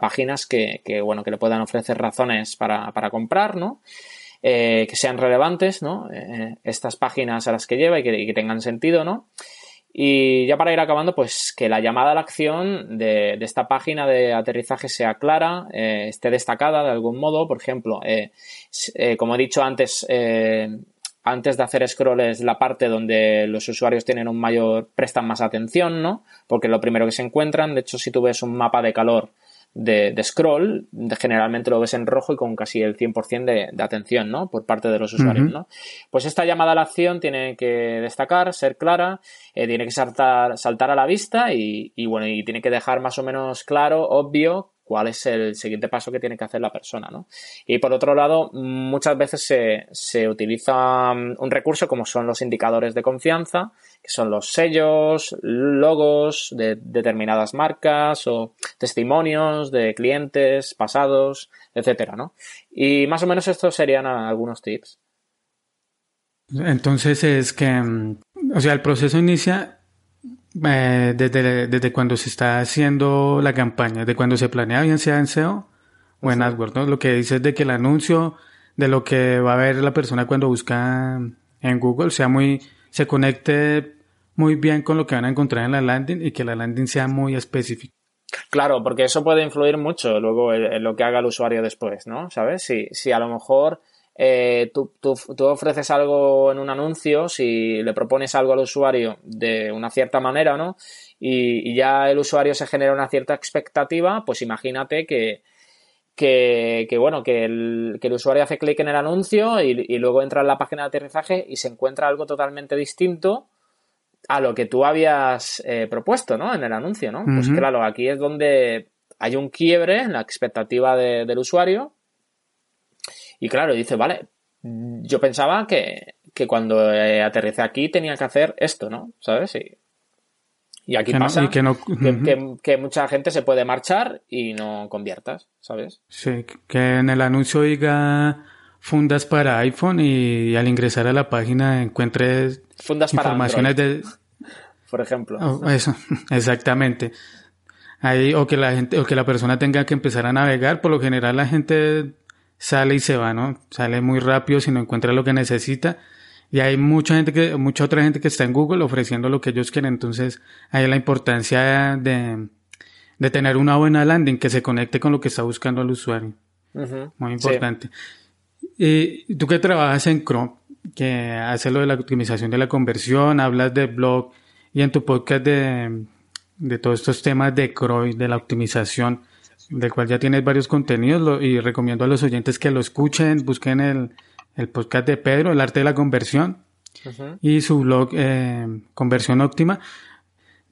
páginas que, bueno, que le puedan ofrecer razones para, para comprar, ¿no? Eh, que sean relevantes, ¿no? Eh, estas páginas a las que lleva y que, tengan sentido, ¿no? Y ya para ir acabando, pues que la llamada a la acción de, esta página de aterrizaje sea clara, eh, esté destacada de algún modo. Por ejemplo, como he dicho antes, antes de hacer scroll es la parte donde los usuarios tienen un mayor, prestan más atención, ¿no? Porque es lo primero que se encuentran. De hecho, si tú ves un mapa de calor de, scroll, generalmente lo ves en rojo y con casi el 100% de, de atención, ¿no? Por parte de los usuarios, ¿no? Pues esta llamada a la acción tiene que destacar, ser clara, eh, tiene que saltar, saltar a la vista y, y, bueno, y tiene que dejar más o menos claro, obvio, cuál es el siguiente paso que tiene que hacer la persona, ¿no? Y por otro lado, muchas veces se, se utiliza mm, un recurso como son los indicadores de confianza, que son los sellos, logos de determinadas marcas o testimonios de clientes pasados, etcétera, ¿no? Y más o menos estos serían algunos tips. Entonces es que, mm, o sea, el proceso inicia eh, desde, desde cuando se está haciendo la campaña, de cuando se planea, bien sea en SEO o en AdWords, ¿no? Lo que dice es de que el anuncio de lo que va a ver la persona cuando busca en Google sea muy, se conecte muy bien con lo que van a encontrar en la landing y que la landing sea muy específica. Claro, porque eso puede influir mucho luego en, lo que haga el usuario después, ¿no? ¿Sabes? Si, si a lo mejor eh, tú, tú, tú, ofreces algo en un anuncio, si le propones algo al usuario de una cierta manera, ¿no? Y, ya el usuario se genera una cierta expectativa, pues imagínate que, que, que bueno, que el, que el, usuario hace clic en el anuncio y, y, luego entra en la página de aterrizaje y se encuentra algo totalmente distinto a lo que tú habías eh, propuesto, ¿no? En el anuncio, ¿no? Pues claro, aquí es donde hay un quiebre en la expectativa del usuario y claro, dice, vale, yo pensaba que, cuando eh, aterricé aquí tenía que hacer esto, ¿no? ¿Sabes? Y, y aquí pasa que, que, mucha gente se puede marchar y no conviertas, ¿sabes? Sí, que en el anuncio diga fundas para iPhone y, al ingresar a la página encuentres fundas para informaciones de... Por ejemplo. Oh, eso, exactamente. Ahí, o que la gente, o que la persona tenga que empezar a navegar, por lo general la gente sale y se va, ¿no? Sale muy rápido si no encuentra lo que necesita. Y hay mucha gente que, mucha otra gente que está en Google ofreciendo lo que ellos quieren. Entonces, hay la importancia de, de tener una buena landing que se conecte con lo que está buscando el usuario. Muy importante. Y tú que trabajas en Chrome, que hace lo de la optimización de la conversión, hablas de blog y en tu podcast de, de todos estos temas de Chrome, de la optimización del cual ya tienes varios contenidos y recomiendo a los oyentes que lo escuchen, busquen el, el podcast de Pedro, El Arte de la Conversión, y su blog eh, Conversión Óptima.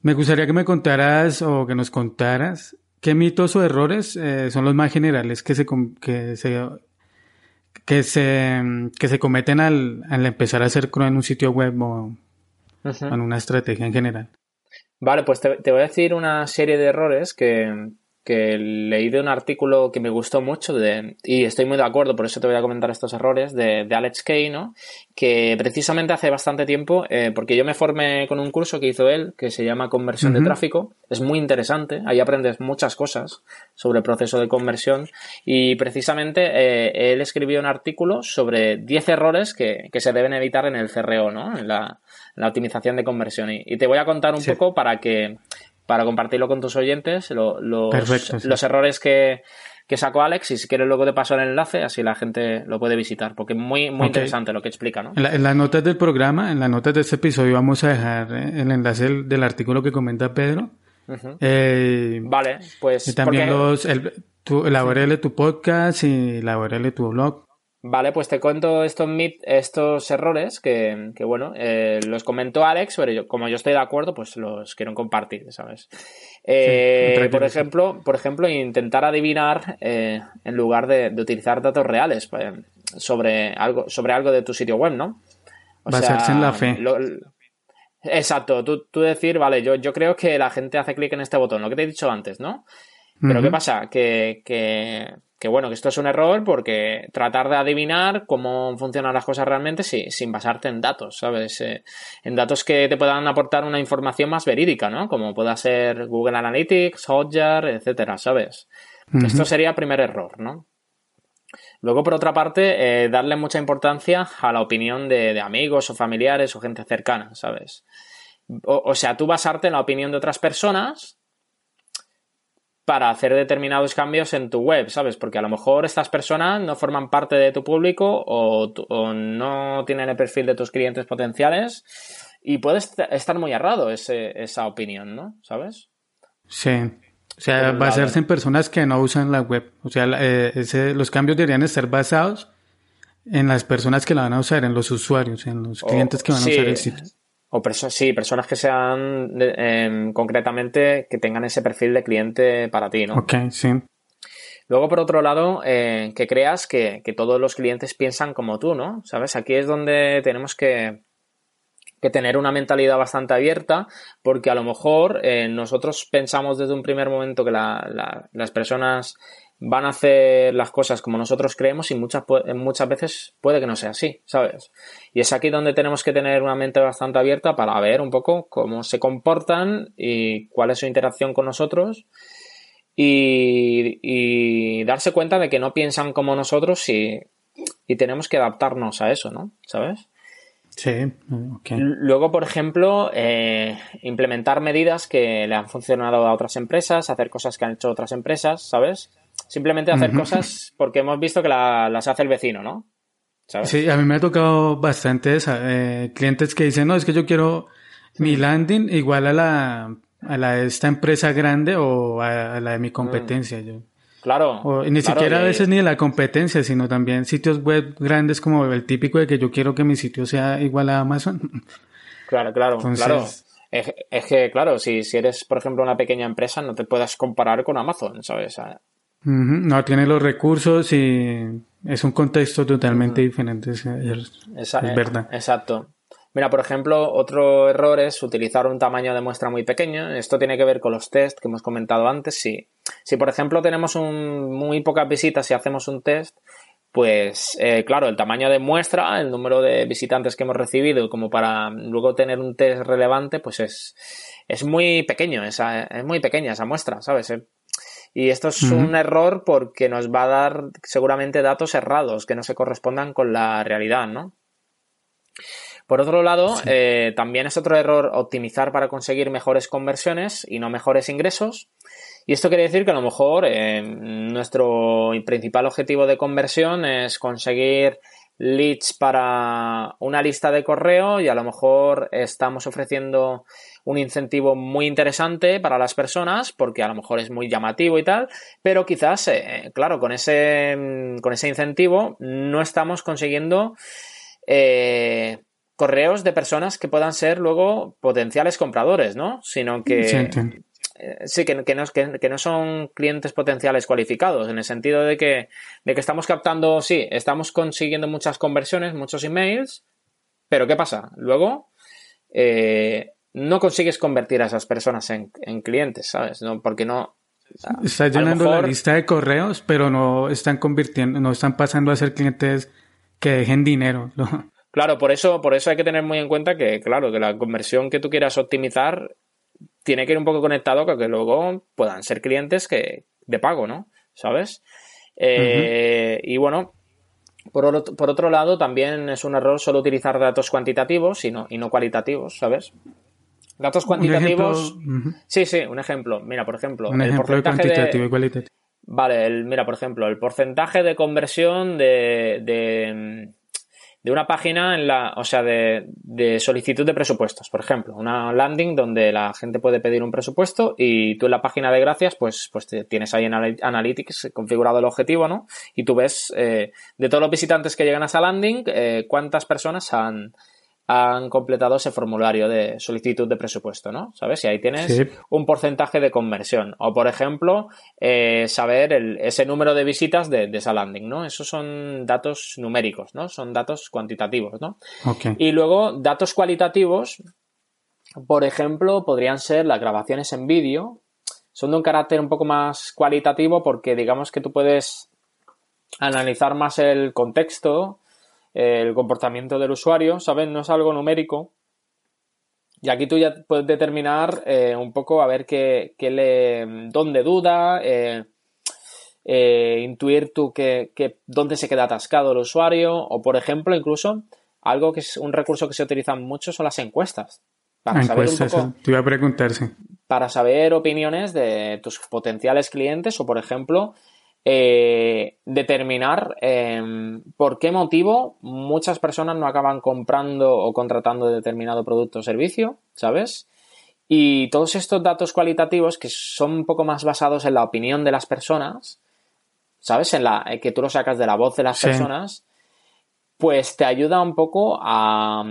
Me gustaría que me contaras o que nos contaras qué mitos o errores eh, son los más generales que se, que se que se, que se cometen al, al empezar a hacer en un sitio web o en una estrategia en general. Vale, pues te, te, voy a decir una serie de errores que, que leí de un artículo que me gustó mucho de, y estoy muy de acuerdo, por eso te voy a comentar estos errores, de, de Alex Kay, ¿no? Que precisamente hace bastante tiempo, eh, porque yo me formé con un curso que hizo él, que se llama Conversión de Tráfico, es muy interesante, ahí aprendes muchas cosas sobre el proceso de conversión y precisamente eh, él escribió un artículo sobre 10 errores que, que, se deben evitar en el CRO, ¿no? En la, en la optimización de conversión. Y, y, te voy a contar un sí. poco para que para compartirlo con tus oyentes, lo, los, Perfecto, sí. los errores que, que, sacó Alex y si quieres luego te paso el enlace, así la gente lo puede visitar, porque es muy, muy okay. interesante lo que explica, ¿no? En, la, en, las notas del programa, en las notas de este episodio vamos a dejar eh, el enlace del, del artículo que comenta Pedro. Uh -huh. eh, vale, pues... Y también porque... los, el, tu, la URL de tu podcast y la URL de tu blog. Vale, pues te cuento estos, estos errores que, que bueno, eh, los comentó Alex, pero yo, como yo estoy de acuerdo, pues los quiero compartir, ¿sabes? Eh, sí, por ejemplo, por ejemplo, intentar adivinar eh, en lugar de, de, utilizar datos reales pues, sobre algo, sobre algo de tu sitio web, ¿no? O Basarse sea, en la fe. Lo, exacto, tú, tú, decir, vale, yo, yo creo que la gente hace clic en este botón, lo que te he dicho antes, ¿no? Pero uh -huh. ¿qué pasa? Que, que que bueno, que esto es un error porque tratar de adivinar cómo funcionan las cosas realmente sí, sin basarte en datos, ¿sabes? Eh, en datos que te puedan aportar una información más verídica, ¿no? Como pueda ser Google Analytics, Hotjar, etcétera, ¿sabes? Uh -huh. Esto sería primer error, ¿no? Luego, por otra parte, eh, darle mucha importancia a la opinión de, de, amigos o familiares o gente cercana, ¿sabes? O, o sea, tú basarte en la opinión de otras personas para hacer determinados cambios en tu web, ¿sabes? Porque a lo mejor estas personas no forman parte de tu público o, o no tienen el perfil de tus clientes potenciales y puedes estar muy errado ese, esa opinión, ¿no? ¿Sabes? Sí. O sea, basarse en personas que no usan la web. O sea, eh, ese, los cambios deberían estar basados en las personas que la van a usar, en los usuarios, en los clientes que van sí. a usar el sitio. O perso sí, personas que sean eh, concretamente que tengan ese perfil de cliente para ti, ¿no? Ok, sí. Luego, por otro lado, eh, que creas que, que, todos los clientes piensan como tú, ¿no? ¿Sabes? Aquí es donde tenemos que, que tener una mentalidad bastante abierta, porque a lo mejor eh, nosotros pensamos desde un primer momento que la, la, las personas van a hacer las cosas como nosotros creemos y muchas, muchas veces puede que no sea así, ¿sabes? Y es aquí donde tenemos que tener una mente bastante abierta para ver un poco cómo se comportan y cuál es su interacción con nosotros y, y darse cuenta de que no piensan como nosotros y, y tenemos que adaptarnos a eso, ¿no? ¿Sabes? Sí, okay. Luego, por ejemplo, eh, implementar medidas que le han funcionado a otras empresas, hacer cosas que han hecho otras empresas, ¿sabes? Simplemente hacer uh -huh. cosas porque hemos visto que la, las hace el vecino, ¿no? ¿Sabes? Sí, a mí me ha tocado bastantes eh, clientes que dicen, no, es que yo quiero mi landing igual a la, a la de esta empresa grande o a, a la de mi competencia. Mm. Yo. Claro. O, ni claro, siquiera a veces ni de la competencia, sino también sitios web grandes como el típico de que yo quiero que mi sitio sea igual a Amazon. Claro, claro, Entonces, claro. Es, es, que, claro, si, si eres, por ejemplo, una pequeña empresa, no te puedas comparar con Amazon, ¿sabes? No tiene los recursos y es un contexto totalmente uh -huh. diferente, es, verdad. Exacto. Mira, por ejemplo, otro error es utilizar un tamaño de muestra muy pequeño. Esto tiene que ver con los tests que hemos comentado antes. Si, si por ejemplo, tenemos un, muy pocas visitas y hacemos un test, pues eh, claro, el tamaño de muestra, el número de visitantes que hemos recibido, como para luego tener un test relevante, pues es, es muy pequeño, esa, es muy pequeña esa muestra, ¿sabes? Y esto es uh -huh. un error porque nos va a dar seguramente datos errados que no se correspondan con la realidad, ¿no? Por otro lado, sí. eh, también es otro error optimizar para conseguir mejores conversiones y no mejores ingresos. Y esto quiere decir que a lo mejor eh, nuestro principal objetivo de conversión es conseguir leads para una lista de correo y a lo mejor estamos ofreciendo un incentivo muy interesante para las personas porque a lo mejor es muy llamativo y tal, pero quizás, eh, claro, con ese, con ese incentivo no estamos consiguiendo eh, correos de personas que puedan ser luego potenciales compradores, ¿no? Sino que, eh, sí, que, que, no, que, no son clientes potenciales cualificados, en el sentido de que, de que estamos captando, sí, estamos consiguiendo muchas conversiones, muchos emails, pero ¿qué pasa? Luego, eh, no consigues convertir a esas personas en, clientes, ¿sabes? No, porque no. Estás llenando la lista de correos, pero no están convirtiendo, no están pasando a ser clientes que dejen dinero. Claro, por eso, por eso hay que tener muy en cuenta que, claro, que la conversión que tú quieras optimizar tiene que ir un poco conectado con que luego puedan ser clientes que de pago, ¿no? ¿Sabes? Eh, y bueno, por, otro lado, también es un error solo utilizar datos cuantitativos y no, y no cualitativos, ¿sabes? Datos cuantitativos. Sí, sí, un ejemplo. Mira, por ejemplo. Un ejemplo de cuantitativo y cualitativo. Vale, el, mira, por ejemplo, el porcentaje de conversión de, de, de una página en la, o sea, de, de, solicitud de presupuestos, por ejemplo, una landing donde la gente puede pedir un presupuesto y tú en la página de gracias, pues, pues tienes ahí en Analytics configurado el objetivo, ¿no? Y tú ves eh, de todos los visitantes que llegan a esa landing, eh, cuántas personas han, han completado ese formulario de solicitud de presupuesto, ¿no? ¿Sabes? Y ahí tienes un porcentaje de conversión. O, por ejemplo, eh, saber ese número de visitas de, esa landing, ¿no? Esos son datos numéricos, ¿no? Son datos cuantitativos, ¿no? Y luego, datos cualitativos, por ejemplo, podrían ser las grabaciones en vídeo. Son de un carácter un poco más cualitativo porque digamos que tú puedes analizar más el contexto, el comportamiento del usuario, ¿sabes? No es algo numérico. Y aquí tú ya puedes determinar eh, un poco a ver qué, le, dónde duda, eh, eh, intuir tú que, dónde se queda atascado el usuario o, por ejemplo, incluso algo que es un recurso que se utiliza mucho son las encuestas. Para saber un poco, te iba a preguntarse. Para saber opiniones de tus potenciales clientes o, por ejemplo, eh, determinar em, por qué motivo muchas personas no acaban comprando o contratando determinado producto o servicio, ¿sabes? Y todos estos datos cualitativos que son un poco más basados en la opinión de las personas, ¿sabes? En la eh, que tú lo sacas de la voz de las personas, pues te ayuda un poco a,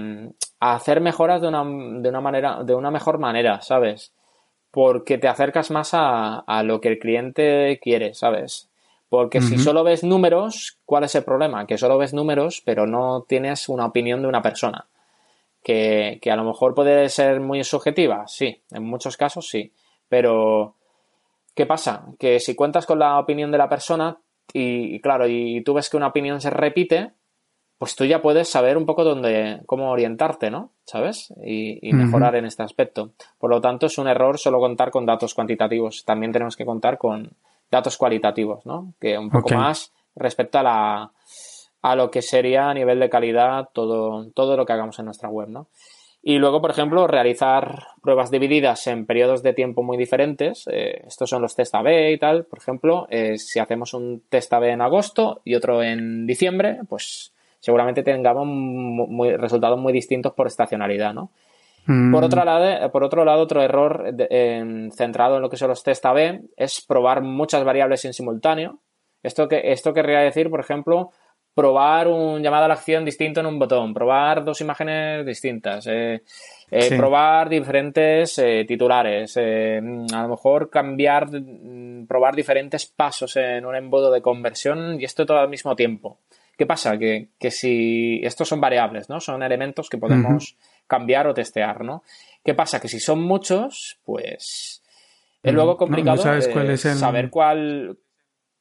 hacer mejoras de una, de una, manera, de una mejor manera, ¿sabes? Porque te acercas más a, a lo que el cliente quiere, ¿sabes? Porque si solo ves números, ¿cuál es el problema? Que solo ves números, pero no tienes una opinión de una persona. Que, a lo mejor puede ser muy subjetiva, sí, en muchos casos sí. Pero, ¿qué pasa? Que si cuentas con la opinión de la persona y, claro, y tú ves que una opinión se repite, pues tú ya puedes saber un poco dónde, cómo orientarte, ¿no? ¿Sabes? Y, mejorar en este aspecto. Por lo tanto, es un error solo contar con datos cuantitativos. También tenemos que contar con, datos cualitativos, ¿no? Que un poco más respecto a la a lo que sería a nivel de calidad todo, todo lo que hagamos en nuestra web, ¿no? Y luego, por ejemplo, realizar pruebas divididas en periodos de tiempo muy diferentes. Eh, estos son los test A-B y tal. Por ejemplo, eh, si hacemos un test A-B en agosto y otro en diciembre, pues seguramente tengamos muy, resultados muy distintos por estacionalidad, ¿no? Mm. Por, otro lado, por otro lado, otro error centrado en lo que son los test A-B es probar muchas variables en simultáneo. Esto, que, esto querría decir, por ejemplo, probar un llamado a la acción distinto en un botón, probar dos imágenes distintas, eh, eh, probar diferentes eh, titulares, a lo mejor cambiar, mm, probar diferentes pasos en un embudo de conversión y esto todo al mismo tiempo. ¿Qué pasa? Que, si estos son variables, ¿no? Son elementos que podemos cambiar o testear, ¿no? ¿Qué pasa? Que si son muchos, pues es luego complicado saber cuál,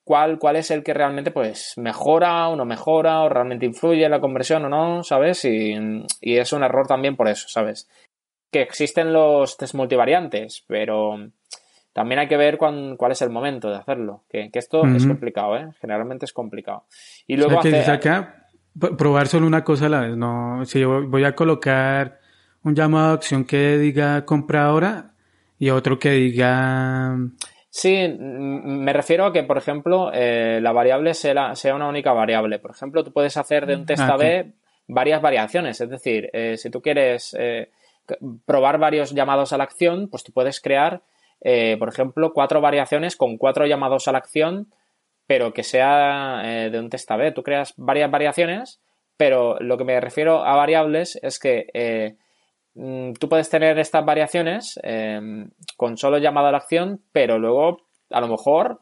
cuál, cuál es el que realmente pues mejora o no mejora o realmente influye en la conversión o no, ¿sabes? Y, es un error también por eso, ¿sabes? Que existen los test multivariantes, pero también hay que ver cuál es el momento de hacerlo. Que, esto es complicado, ¿eh? Generalmente es complicado. Y luego probar solo una cosa a la vez. No, si yo voy a colocar un llamado a acción que diga compra ahora y otro que diga. Sí, me refiero a que, por ejemplo, eh, la variable sea, sea, una única variable. Por ejemplo, tú puedes hacer de un test ah, A-B varias variaciones. Es decir, eh, si tú quieres eh, probar varios llamados a la acción, pues tú puedes crear, por ejemplo, cuatro variaciones con cuatro llamados a la acción pero que sea eh, de un test A-B. Tú creas varias variaciones, pero lo que me refiero a variables es que eh, mm, tú puedes tener estas variaciones em, con solo llamada a la acción, pero luego a lo mejor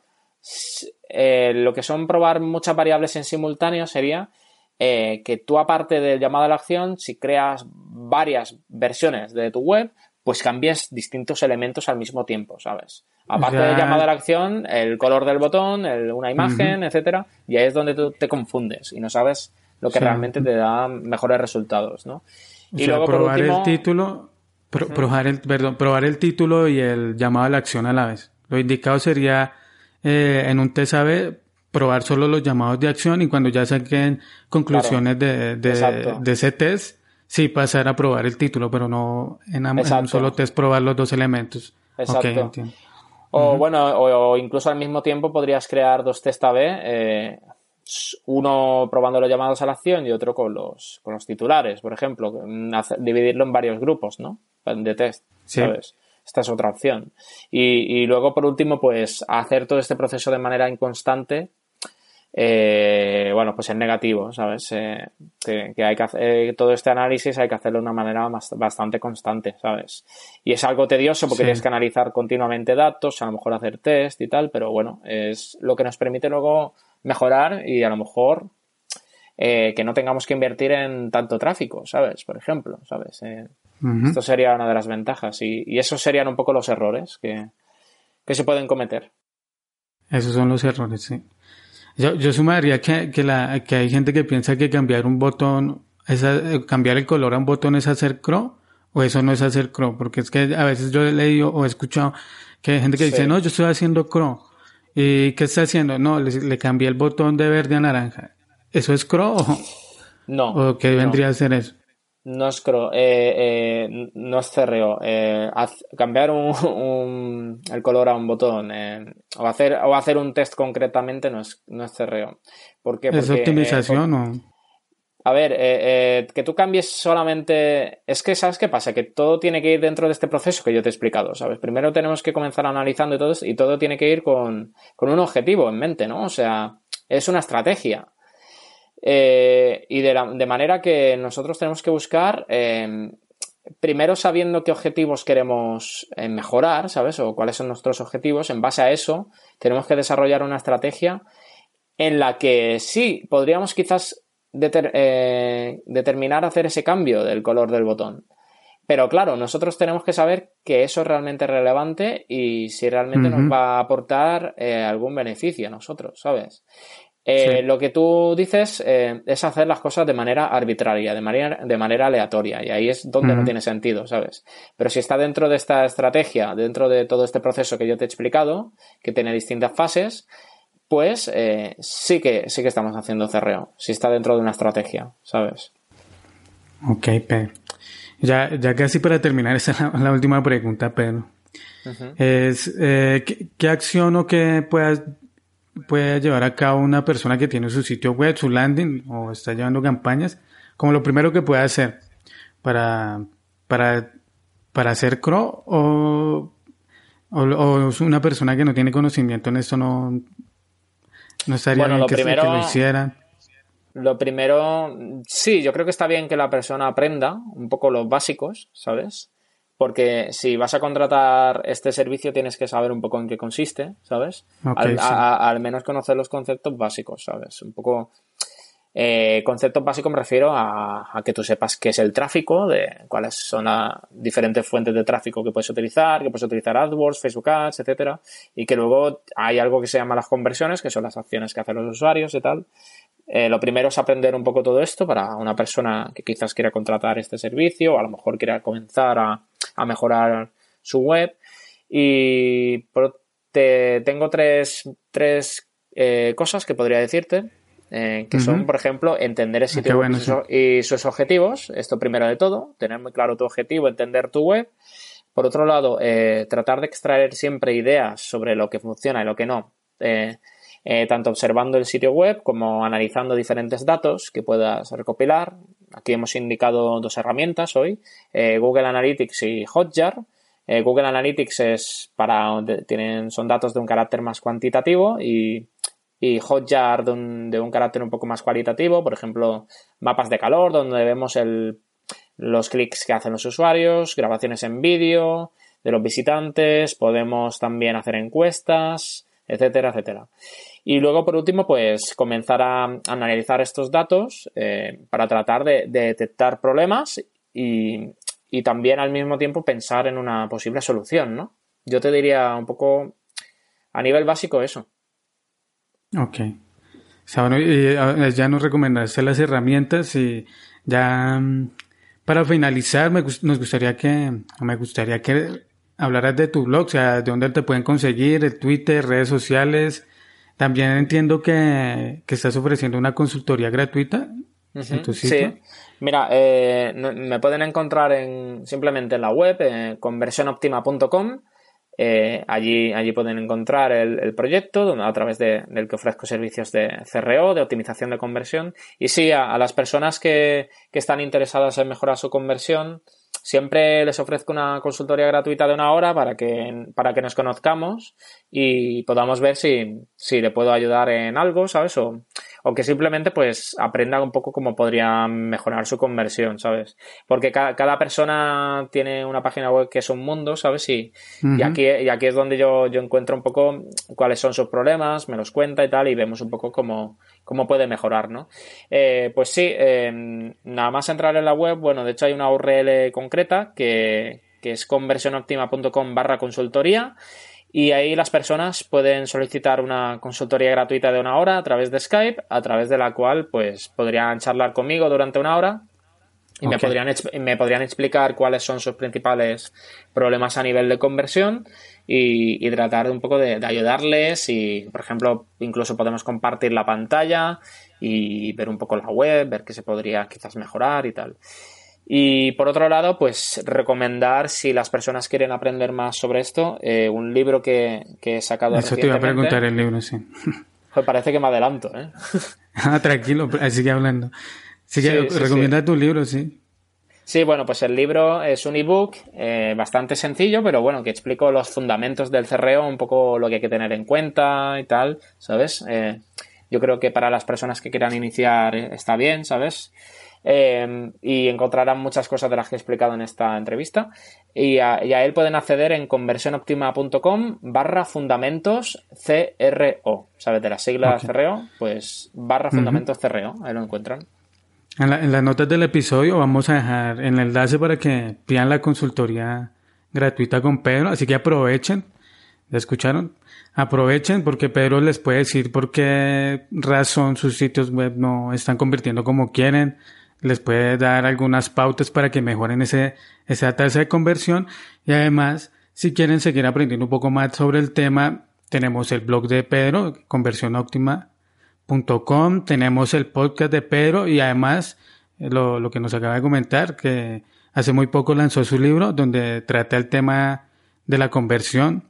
eh, lo que son probar muchas variables en simultáneo sería que tú aparte del llamado a la acción, si creas varias versiones de tu web, pues cambies distintos elementos al mismo tiempo, ¿sabes? Aparte de llamada a la acción, el color del botón, una imagen, etcétera, y ahí es donde tú te confundes y no sabes lo que realmente te da mejores resultados, ¿no? y luego probar el título, probar el, perdón, probar el título y el llamado a la acción a la vez. Lo indicado sería eh, en un test AB probar solo los llamados de acción y cuando ya saquen conclusiones de, de, ese test, sí pasar a probar el título, pero no en, un solo test probar los dos elementos. Exacto. o bueno, o, incluso al mismo tiempo podrías crear dos test AB, eh, uno probando los llamados a la acción y otro con los, con los titulares, por ejemplo, dividirlo en varios grupos, ¿no? De test, ¿sabes? Esta es otra opción. Y, y, luego, por último, pues hacer todo este proceso de manera inconstante eh, bueno, pues es negativo, ¿sabes? Eh, que, hay que hacer eh, todo este análisis hay que hacerlo de una manera bastante constante, ¿sabes? Y es algo tedioso porque tienes que analizar continuamente datos, a lo mejor hacer test y tal, pero bueno, es lo que nos permite luego mejorar y a lo mejor que no tengamos que invertir en tanto tráfico, ¿sabes? Por ejemplo, ¿sabes? Esto sería una de las ventajas y, y, esos serían un poco los errores que, que se pueden cometer. Esos son los errores, sí. Yo, yo sumaría que, que, la, que hay gente que piensa que cambiar un botón, es cambiar el color a un botón es hacer crow, o eso no es hacer crow, porque es que a veces yo he leído o he escuchado que hay gente que dice, no, yo estoy haciendo crow. ¿Y qué está haciendo? No, le, le cambié el botón de verde a naranja. ¿Eso es crow o, no, o qué vendría a ser eso? No es cro, eh, eh, no es cerreo. Eh, cambiar un, el color a un botón o hacer o hacer un test concretamente no es, no es cerreo. ¿Por qué? ¿Es optimización o...? A ver, que tú cambies solamente... Es que, ¿sabes qué pasa? Que todo tiene que ir dentro de este proceso que yo te he explicado, ¿sabes? Primero tenemos que comenzar analizando y todo, y todo tiene que ir con, con un objetivo en mente, ¿no? O sea, es una estrategia. Eh, y de, de, manera que nosotros tenemos que buscar, eh, primero sabiendo qué objetivos queremos eh, mejorar, ¿sabes? O cuáles son nuestros objetivos. En base a eso, tenemos que desarrollar una estrategia en la que sí, podríamos quizás determinar hacer ese cambio del color del botón. Pero claro, nosotros tenemos que saber que eso es realmente relevante y si realmente nos va a aportar algún beneficio a nosotros, ¿sabes? Eh, lo que tú dices eh, es hacer las cosas de manera arbitraria, de manera, de manera aleatoria, y ahí es donde no tiene sentido, ¿sabes? Pero si está dentro de esta estrategia, dentro de todo este proceso que yo te he explicado, que tiene distintas fases, pues eh, sí, que, sí que estamos haciendo cerreo, si está dentro de una estrategia, ¿sabes? Ok, Pedro. Ya, ya casi para terminar, esa es la, última pregunta, Pedro. Es, ¿qué, ¿qué, acción o qué puedas puede llevar a cabo una persona que tiene su sitio web, su landing o está llevando campañas, como lo primero que puede hacer para, para, para hacer CRO o, o, una persona que no tiene conocimiento en esto no, no estaría bien que, primero, que lo hiciera. Lo primero, sí, yo creo que está bien que la persona aprenda un poco los básicos, ¿sabes? Porque si vas a contratar este servicio tienes que saber un poco en qué consiste, ¿sabes? al, menos conocer los conceptos básicos, ¿sabes? Un poco... Eh, conceptos básicos me refiero a, que tú sepas qué es el tráfico, de cuáles son las diferentes fuentes de tráfico que puedes utilizar, que puedes utilizar AdWords, Facebook Ads, etcétera, y que luego hay algo que se llama las conversiones, que son las acciones que hacen los usuarios y tal, eh, lo primero es aprender un poco todo esto para una persona que quizás quiera contratar este servicio o a lo mejor quiera comenzar a, mejorar su web. Y te, tengo tres, tres eh, cosas que podría decirte. Eh, que son, por ejemplo, entender el sitio web y, sus objetivos. Esto primero de todo, tener muy claro tu objetivo, entender tu web. Por otro lado, tratar de extraer siempre ideas sobre lo que funciona y lo que no. Eh, tanto observando el sitio web como analizando diferentes datos que puedas recopilar. Aquí hemos indicado dos herramientas hoy, eh, Google Analytics y Hotjar. Eh, Google Analytics es para, tienen, son datos de un carácter más cuantitativo y, y Hotjar de un, de un carácter un poco más cualitativo, por ejemplo, mapas de calor, donde vemos el, los clics que hacen los usuarios, grabaciones en vídeo de los visitantes, podemos también hacer encuestas, etcétera, etcétera. Y luego, por último, pues comenzar a analizar estos datos eh, para tratar de, detectar problemas y, y, también al mismo tiempo pensar en una posible solución, ¿no? Yo te diría un poco a nivel básico eso. Ok. Ya nos recomendaste las herramientas y ya mm, para finalizar me, nos gustaría que me gustaría que hablaras de tu blog, o sea, de dónde te pueden conseguir, el Twitter, redes sociales. También entiendo que, estás ofreciendo una consultoría gratuita en tu sitio. Sí. Mira, eh, me pueden encontrar en, simplemente en la web, eh, conversionoptima.com eh, allí, allí pueden encontrar el, proyecto a través del que ofrezco servicios de CRO, de optimización de conversión. Y sí, a, las personas que, que, están interesadas en mejorar su conversión, siempre les ofrezco una consultoría gratuita de una hora para que, para que nos conozcamos y podamos ver si, si le puedo ayudar en algo, ¿sabes? O que simplemente pues aprenda un poco cómo podría mejorar su conversión, ¿sabes? Porque cada, persona tiene una página web que es un mundo, ¿sabes? Y, y, aquí, y aquí es donde yo, yo encuentro un poco cuáles son sus problemas, me los cuenta y tal, y vemos un poco cómo, cómo puede mejorar, ¿no? Eh, pues sí, em, nada más entrar en la web, bueno, de hecho hay una URL concreta que, que es conversionoptima.com barra consultoría y ahí las personas pueden solicitar una consultoría gratuita de una hora a través de Skype, a través de la cual pues podrían charlar conmigo durante una hora y me, podrían, me podrían explicar cuáles son sus principales problemas a nivel de conversión y, tratar un poco de, ayudarles y, por ejemplo, incluso podemos compartir la pantalla y ver un poco la web, ver qué se podría quizás mejorar y tal. Y por otro lado, pues recomendar, si las personas quieren aprender más sobre esto, eh, un libro que, que he sacado Eso te iba a preguntar el libro, sí. Pues parece que me adelanto, ¿eh? ah, tranquilo, sigue hablando. Sigue, recomienda tu libro, sí. Sí, bueno, pues el libro es un ebook eh, bastante sencillo, pero bueno, que explico los fundamentos del CRO, un poco lo que hay que tener en cuenta y tal, ¿sabes? Eh, yo creo que para las personas que quieran iniciar está bien, ¿sabes? Em, y encontrarán muchas cosas de las que he explicado en esta entrevista. Y a, él pueden acceder en conversionoptima.com barra fundamentos CRO. ¿Sabes? De las siglas CRO, pues barra fundamentos CRO. Ahí lo encuentran. En, las notas del episodio vamos a dejar el enlace para que pidan la consultoría gratuita con Pedro. Así que aprovechen. ¿La escucharon? Aprovechen porque Pedro les puede decir por qué razón sus sitios web no están convirtiendo como quieren les puede dar algunas pautas para que mejoren ese, esa tasa de conversión. Y además si quieren seguir aprendiendo un poco más sobre el tema tenemos el blog de Pedro conversionoptima.com tenemos el podcast de Pedro y además eh, lo, lo que nos acaba de comentar que hace muy poco lanzó su libro donde trata el tema de la conversión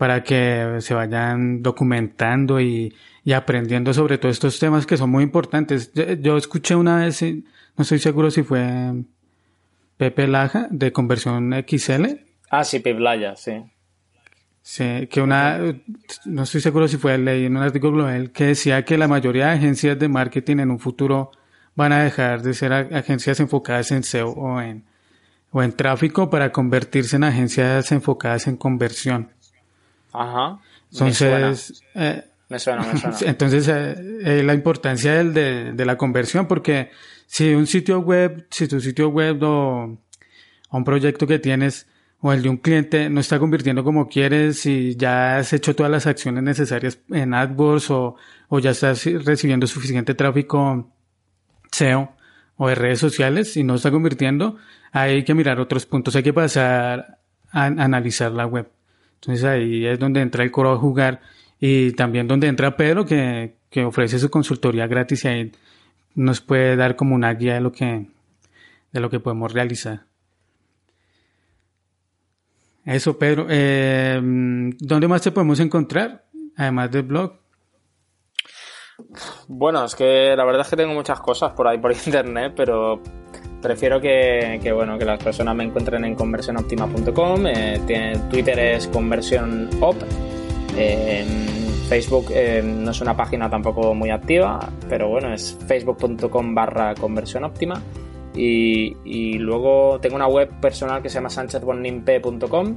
para que se vayan documentando y, y aprendiendo sobre todos estos temas que son muy importantes. Yo, escuché una vez, no estoy seguro si fue Pepe Laja de conversión XL. Ah, sí, Pepe Laja, sí. Sí, que una, no estoy seguro si fue leí en un artículo global que decía que la mayoría de agencias de marketing en un futuro van a dejar de ser agencias enfocadas en SEO o en, o en tráfico para convertirse en agencias enfocadas en conversión. Ajá. Entonces, eh, me suena, me suena. Entonces, eh, eh, la importancia del, de, de, la conversión, porque si un sitio web, si tu sitio web o, un proyecto que tienes o el de un cliente no está convirtiendo como quieres y ya has hecho todas las acciones necesarias en AdWords o, o ya estás recibiendo suficiente tráfico SEO o de redes sociales y no está convirtiendo, hay que mirar otros puntos, hay que pasar a analizar la web. Entonces ahí es donde entra el coro a jugar y también donde entra Pedro que, que ofrece su consultoría gratis y ahí nos puede dar como una guía de lo que, de lo que podemos realizar. Eso, Pedro. Eh, ¿Dónde más te podemos encontrar? Además del blog. Bueno, es que la verdad es que tengo muchas cosas por ahí por internet, pero prefiero que, bueno, que las personas me encuentren en conversionoptima.com. Eh, Twitter es conversionop. Eh, Facebook eh, no es una página tampoco muy activa, pero bueno, es facebook.com barra conversión óptima. Y, luego tengo una web personal que se llama sanchezbonnimpe.com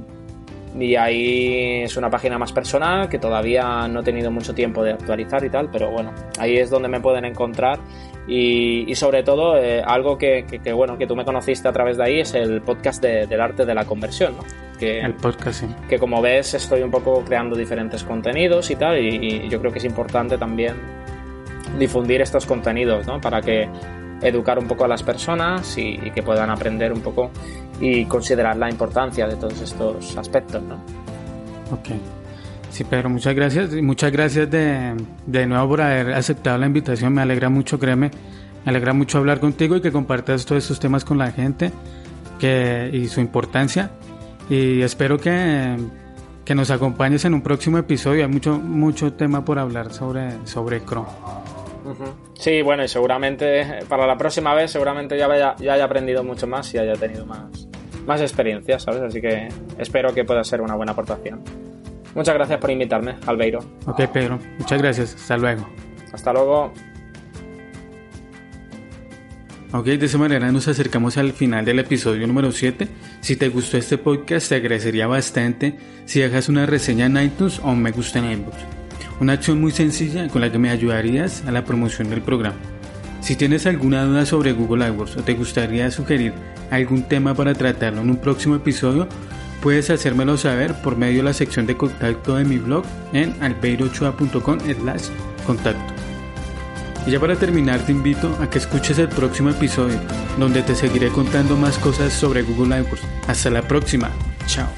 y ahí es una página más personal que todavía no he tenido mucho tiempo de actualizar y tal, pero bueno, ahí es donde me pueden encontrar y, sobre todo eh, algo que, bueno que tú me conociste a través de ahí es el podcast del arte de la conversión, ¿no? Que, el podcast, sí. Que como ves estoy un poco creando diferentes contenidos y tal y, yo creo que es importante también difundir estos contenidos, ¿no? Para que educar un poco a las personas y, que puedan aprender un poco y considerar la importancia de todos estos aspectos, ¿no? Sí, Pedro, muchas gracias. Muchas gracias de, de nuevo por haber aceptado la invitación. Me alegra mucho, créeme. Me alegra mucho hablar contigo y que compartas todos estos temas con la gente que, y su importancia. Y espero que, que nos acompañes en un próximo episodio. Hay mucho, mucho tema por hablar sobre, sobre Chrome. Sí, bueno, y seguramente para la próxima vez seguramente ya haya, ya haya aprendido mucho más y haya tenido más, más experiencia, ¿sabes? Así que espero que pueda ser una buena aportación. Muchas gracias por invitarme, Albeiro. Ok, Pedro. Muchas gracias. Hasta luego. Hasta luego. Ok, de esa manera nos acercamos al final del episodio número 7. Si te gustó este podcast, te agradecería bastante si dejas una reseña en iTunes o un me gusta en iBooks. Una acción muy sencilla con la que me ayudarías a la promoción del programa. Si tienes alguna duda sobre Google AdWords o te gustaría sugerir algún tema para tratarlo en un próximo episodio, Puedes hacérmelo saber por medio de la sección de contacto de mi blog en albeirochoa.com slash contacto. Y ya para terminar te invito a que escuches el próximo episodio donde te seguiré contando más cosas sobre Google AdWords. Hasta la próxima. Chao.